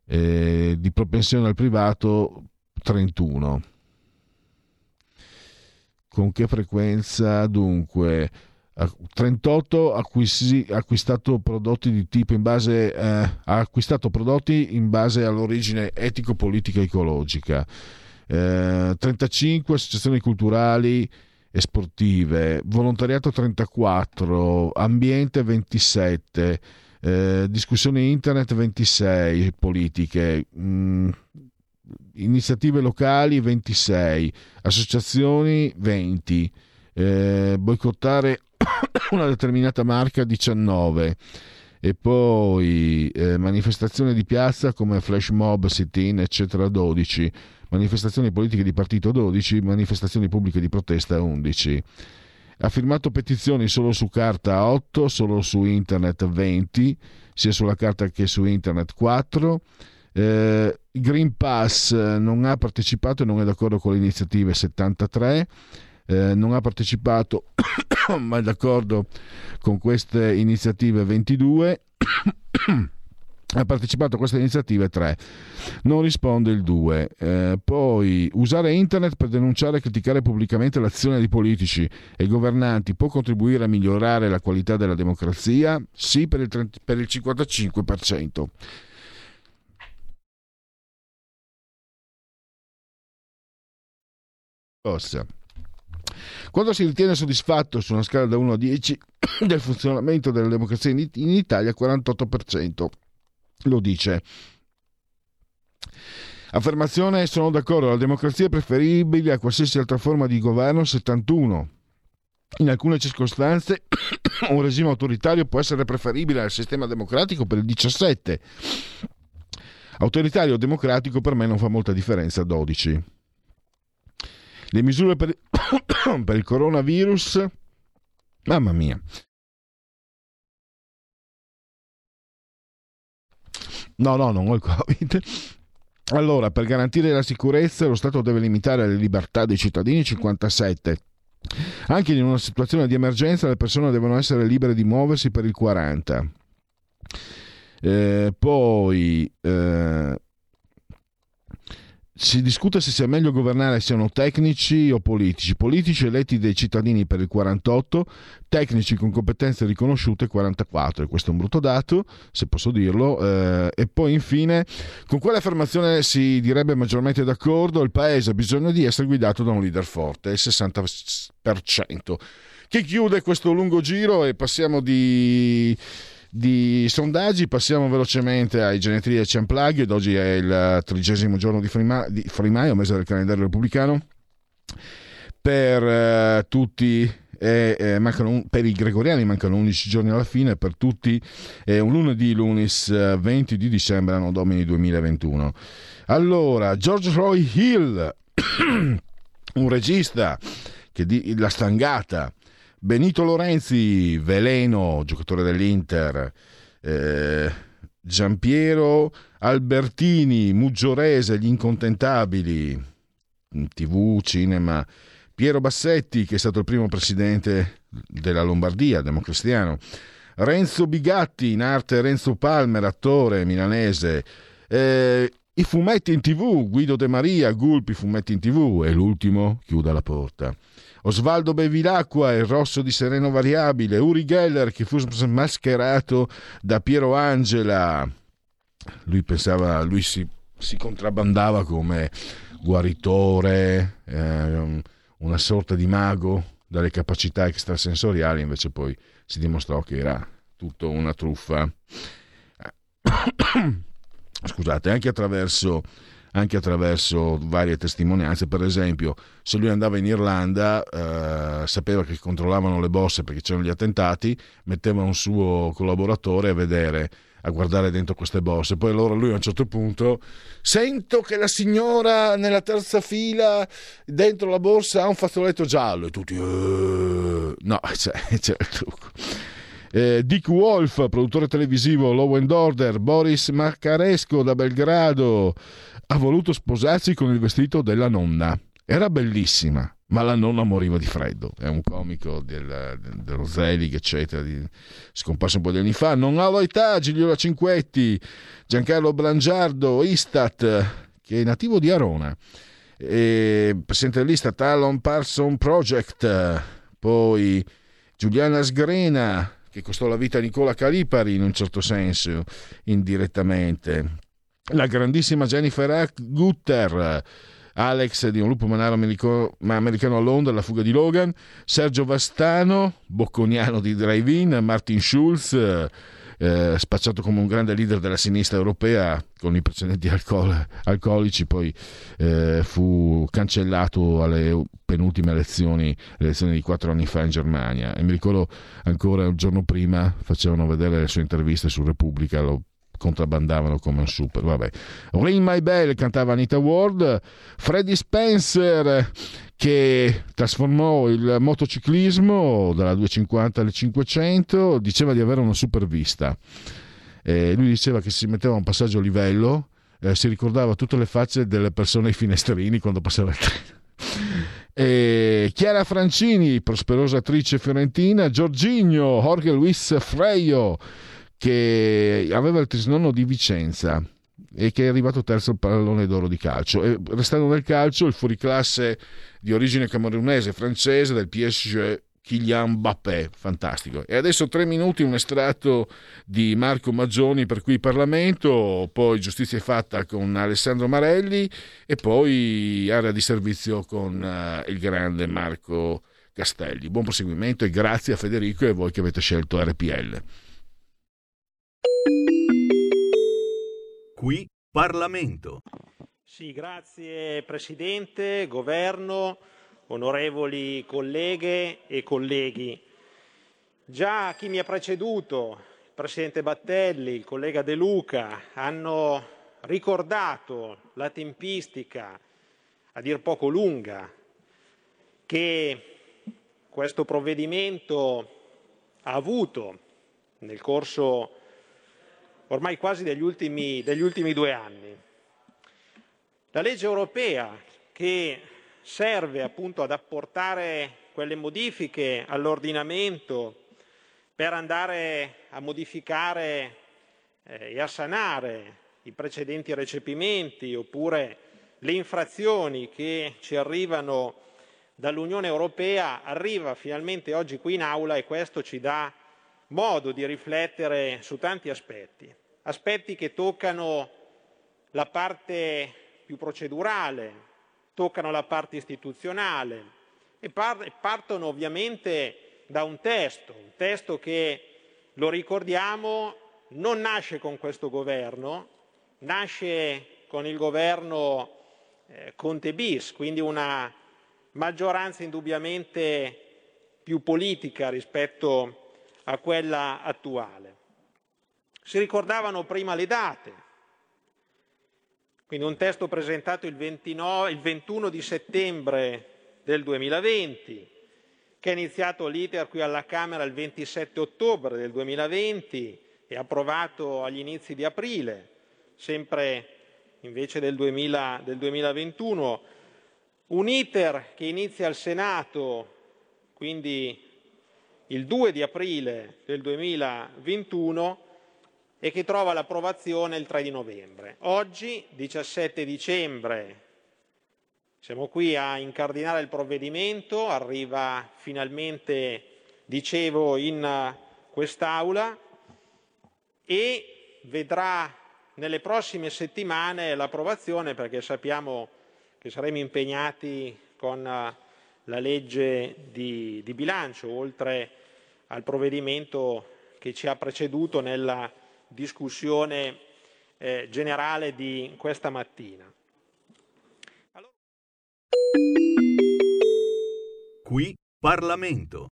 eh, di propensione al privato 31. Con che frequenza dunque? 38 acquisi, acquistato prodotti di tipo in base eh, ha acquistato prodotti in base all'origine etico-politica ecologica. Eh, 35 associazioni culturali sportive, volontariato 34, ambiente 27, eh, discussioni internet 26, politiche, mh, mm, iniziative locali 26, associazioni 20, eh, boicottare una determinata marca 19 e poi eh, manifestazioni di piazza come flash mob, sit-in eccetera 12 manifestazioni politiche di partito 12, manifestazioni pubbliche di protesta 11. ha firmato petizioni solo su carta 8, solo su internet 20, sia sulla carta che su internet 4. Eh, Green Pass non ha partecipato e non è d'accordo con le iniziative 73. Eh, non ha partecipato ma è d'accordo con queste iniziative 22 ha partecipato a queste iniziative 3 non risponde il 2 eh, poi usare internet per denunciare e criticare pubblicamente l'azione di politici e governanti può contribuire a migliorare la qualità della democrazia? Sì per il, 30, per il 55% Ossia, quando si ritiene soddisfatto su una scala da 1 a 10 del funzionamento della democrazia in Italia, 48% lo dice. Affermazione sono d'accordo, la democrazia è preferibile a qualsiasi altra forma di governo 71. In alcune circostanze un regime autoritario può essere preferibile al sistema democratico per il 17. Autoritario o democratico per me non fa molta differenza 12. Le misure per, per il coronavirus, mamma mia. No, no, non ho il Covid. Allora, per garantire la sicurezza, lo Stato deve limitare le libertà dei cittadini 57. Anche in una situazione di emergenza le persone devono essere libere di muoversi per il 40. Eh, poi eh, si discute se sia meglio governare siano tecnici o politici. Politici eletti dai cittadini per il 48, tecnici con competenze riconosciute 44. E questo è un brutto dato, se posso dirlo. Eh, e poi infine, con quale affermazione si direbbe maggiormente d'accordo? Il paese ha bisogno di essere guidato da un leader forte, il 60%. Che chiude questo lungo giro e passiamo di di sondaggi. Passiamo velocemente ai Genetriaci Unplugged. Oggi è il trigesimo giorno di Frimaio, mese del calendario repubblicano. Per eh, tutti eh, eh, mancano, per i gregoriani mancano 11 giorni alla fine, per tutti è un lunedì, lunis 20 eh, di dicembre, anno domini 2021. Allora, George Roy Hill, un regista che di, la stangata Benito Lorenzi, Veleno, giocatore dell'Inter, eh, Giampiero Albertini, Muggiorese, gli incontentabili, TV, cinema, Piero Bassetti, che è stato il primo presidente della Lombardia, democristiano, Renzo Bigatti, in arte Renzo Palmer, attore milanese, eh, i fumetti in tv, Guido De Maria, Gulpi, fumetti in tv, e l'ultimo chiuda la porta. Osvaldo Bevilacqua, il rosso di Sereno Variabile, Uri Geller che fu smascherato da Piero Angela. Lui pensava, lui si, si contrabbandava come guaritore, eh, una sorta di mago dalle capacità extrasensoriali, invece poi si dimostrò che era tutto una truffa. Scusate, anche attraverso anche attraverso varie testimonianze. Per esempio, se lui andava in Irlanda, eh, sapeva che controllavano le bosse perché c'erano gli attentati, metteva un suo collaboratore a vedere a guardare dentro queste bosse. Poi allora lui a un certo punto sento che la signora nella terza fila dentro la borsa ha un fazzoletto giallo e tutti uh... no, c'è, c'è il trucco. Eh, Dick Wolf, produttore televisivo Law and Order, Boris Maccaresco da Belgrado, ha voluto sposarsi con il vestito della nonna. Era bellissima, ma la nonna moriva di freddo. È un comico del, dello Zelig, eccetera, di, scomparso un po' di anni fa. Non ha età, Gigliola Cinquetti, Giancarlo Brangiardo, Istat, che è nativo di Arona. E, presidente dell'Istat, Alan Parson Project, poi Giuliana Sgrena, che costò la vita a Nicola Calipari in un certo senso, indirettamente la grandissima Jennifer Gutter, Alex di Un lupo manaro americano a Londra, La fuga di Logan, Sergio Vastano, bocconiano di Drive-In, Martin Schulz, eh, spacciato come un grande leader della sinistra europea con i precedenti alcol- alcolici, poi eh, fu cancellato alle penultime elezioni, le elezioni di quattro anni fa in Germania. E mi ricordo ancora il giorno prima facevano vedere le sue interviste su Repubblica, lo contrabbandavano come un super. Vabbè. Ring My Bell cantava Anita Ward, Freddie Spencer che trasformò il motociclismo dalla 250 alle 500, diceva di avere una super vista. Eh, lui diceva che si metteva un passaggio a livello, eh, si ricordava tutte le facce delle persone ai finestrini quando passava il treno. E Chiara Francini, prosperosa attrice fiorentina, Giorginio, Jorge Luis Freio, che aveva il trisnonno di Vicenza e che è arrivato terzo al pallone d'oro di calcio. E restando nel calcio, il fuoriclasse di origine camerunese francese del PSG Kylian Mbappé, fantastico. E adesso tre minuti un estratto di Marco Maggioni per qui Parlamento, poi giustizia fatta con Alessandro Marelli e poi area di servizio con uh, il grande Marco Castelli. Buon proseguimento e grazie a Federico e a voi che avete scelto RPL. Qui Parlamento. Sì, grazie Presidente, Governo onorevoli colleghe e colleghi. Già chi mi ha preceduto, il Presidente Battelli, il collega De Luca, hanno ricordato la tempistica a dir poco lunga che questo provvedimento ha avuto nel corso ormai quasi degli ultimi, degli ultimi due anni. La legge europea che serve appunto ad apportare quelle modifiche all'ordinamento per andare a modificare eh, e a sanare i precedenti recepimenti oppure le infrazioni che ci arrivano dall'Unione Europea arriva finalmente oggi qui in aula e questo ci dà modo di riflettere su tanti aspetti, aspetti che toccano la parte più procedurale, toccano la parte istituzionale e partono ovviamente da un testo, un testo che, lo ricordiamo, non nasce con questo governo, nasce con il governo eh, Conte bis, quindi una maggioranza indubbiamente più politica rispetto a quella attuale. Si ricordavano prima le date, quindi un testo presentato il, 29, il 21 di settembre del 2020, che è iniziato l'iter qui alla Camera il 27 ottobre del 2020 e approvato agli inizi di aprile, sempre invece del, 2000, del 2021. Un iter che inizia al Senato, quindi il 2 di aprile del 2021 e che trova l'approvazione il 3 di novembre. Oggi, 17 dicembre, siamo qui a incardinare il provvedimento, arriva finalmente, dicevo, in quest'Aula e vedrà nelle prossime settimane l'approvazione perché sappiamo che saremo impegnati con la legge di, di bilancio, oltre al provvedimento che ci ha preceduto nella discussione eh, generale di questa mattina. Allora... Qui Parlamento.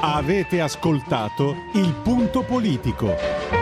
Avete ascoltato il punto politico.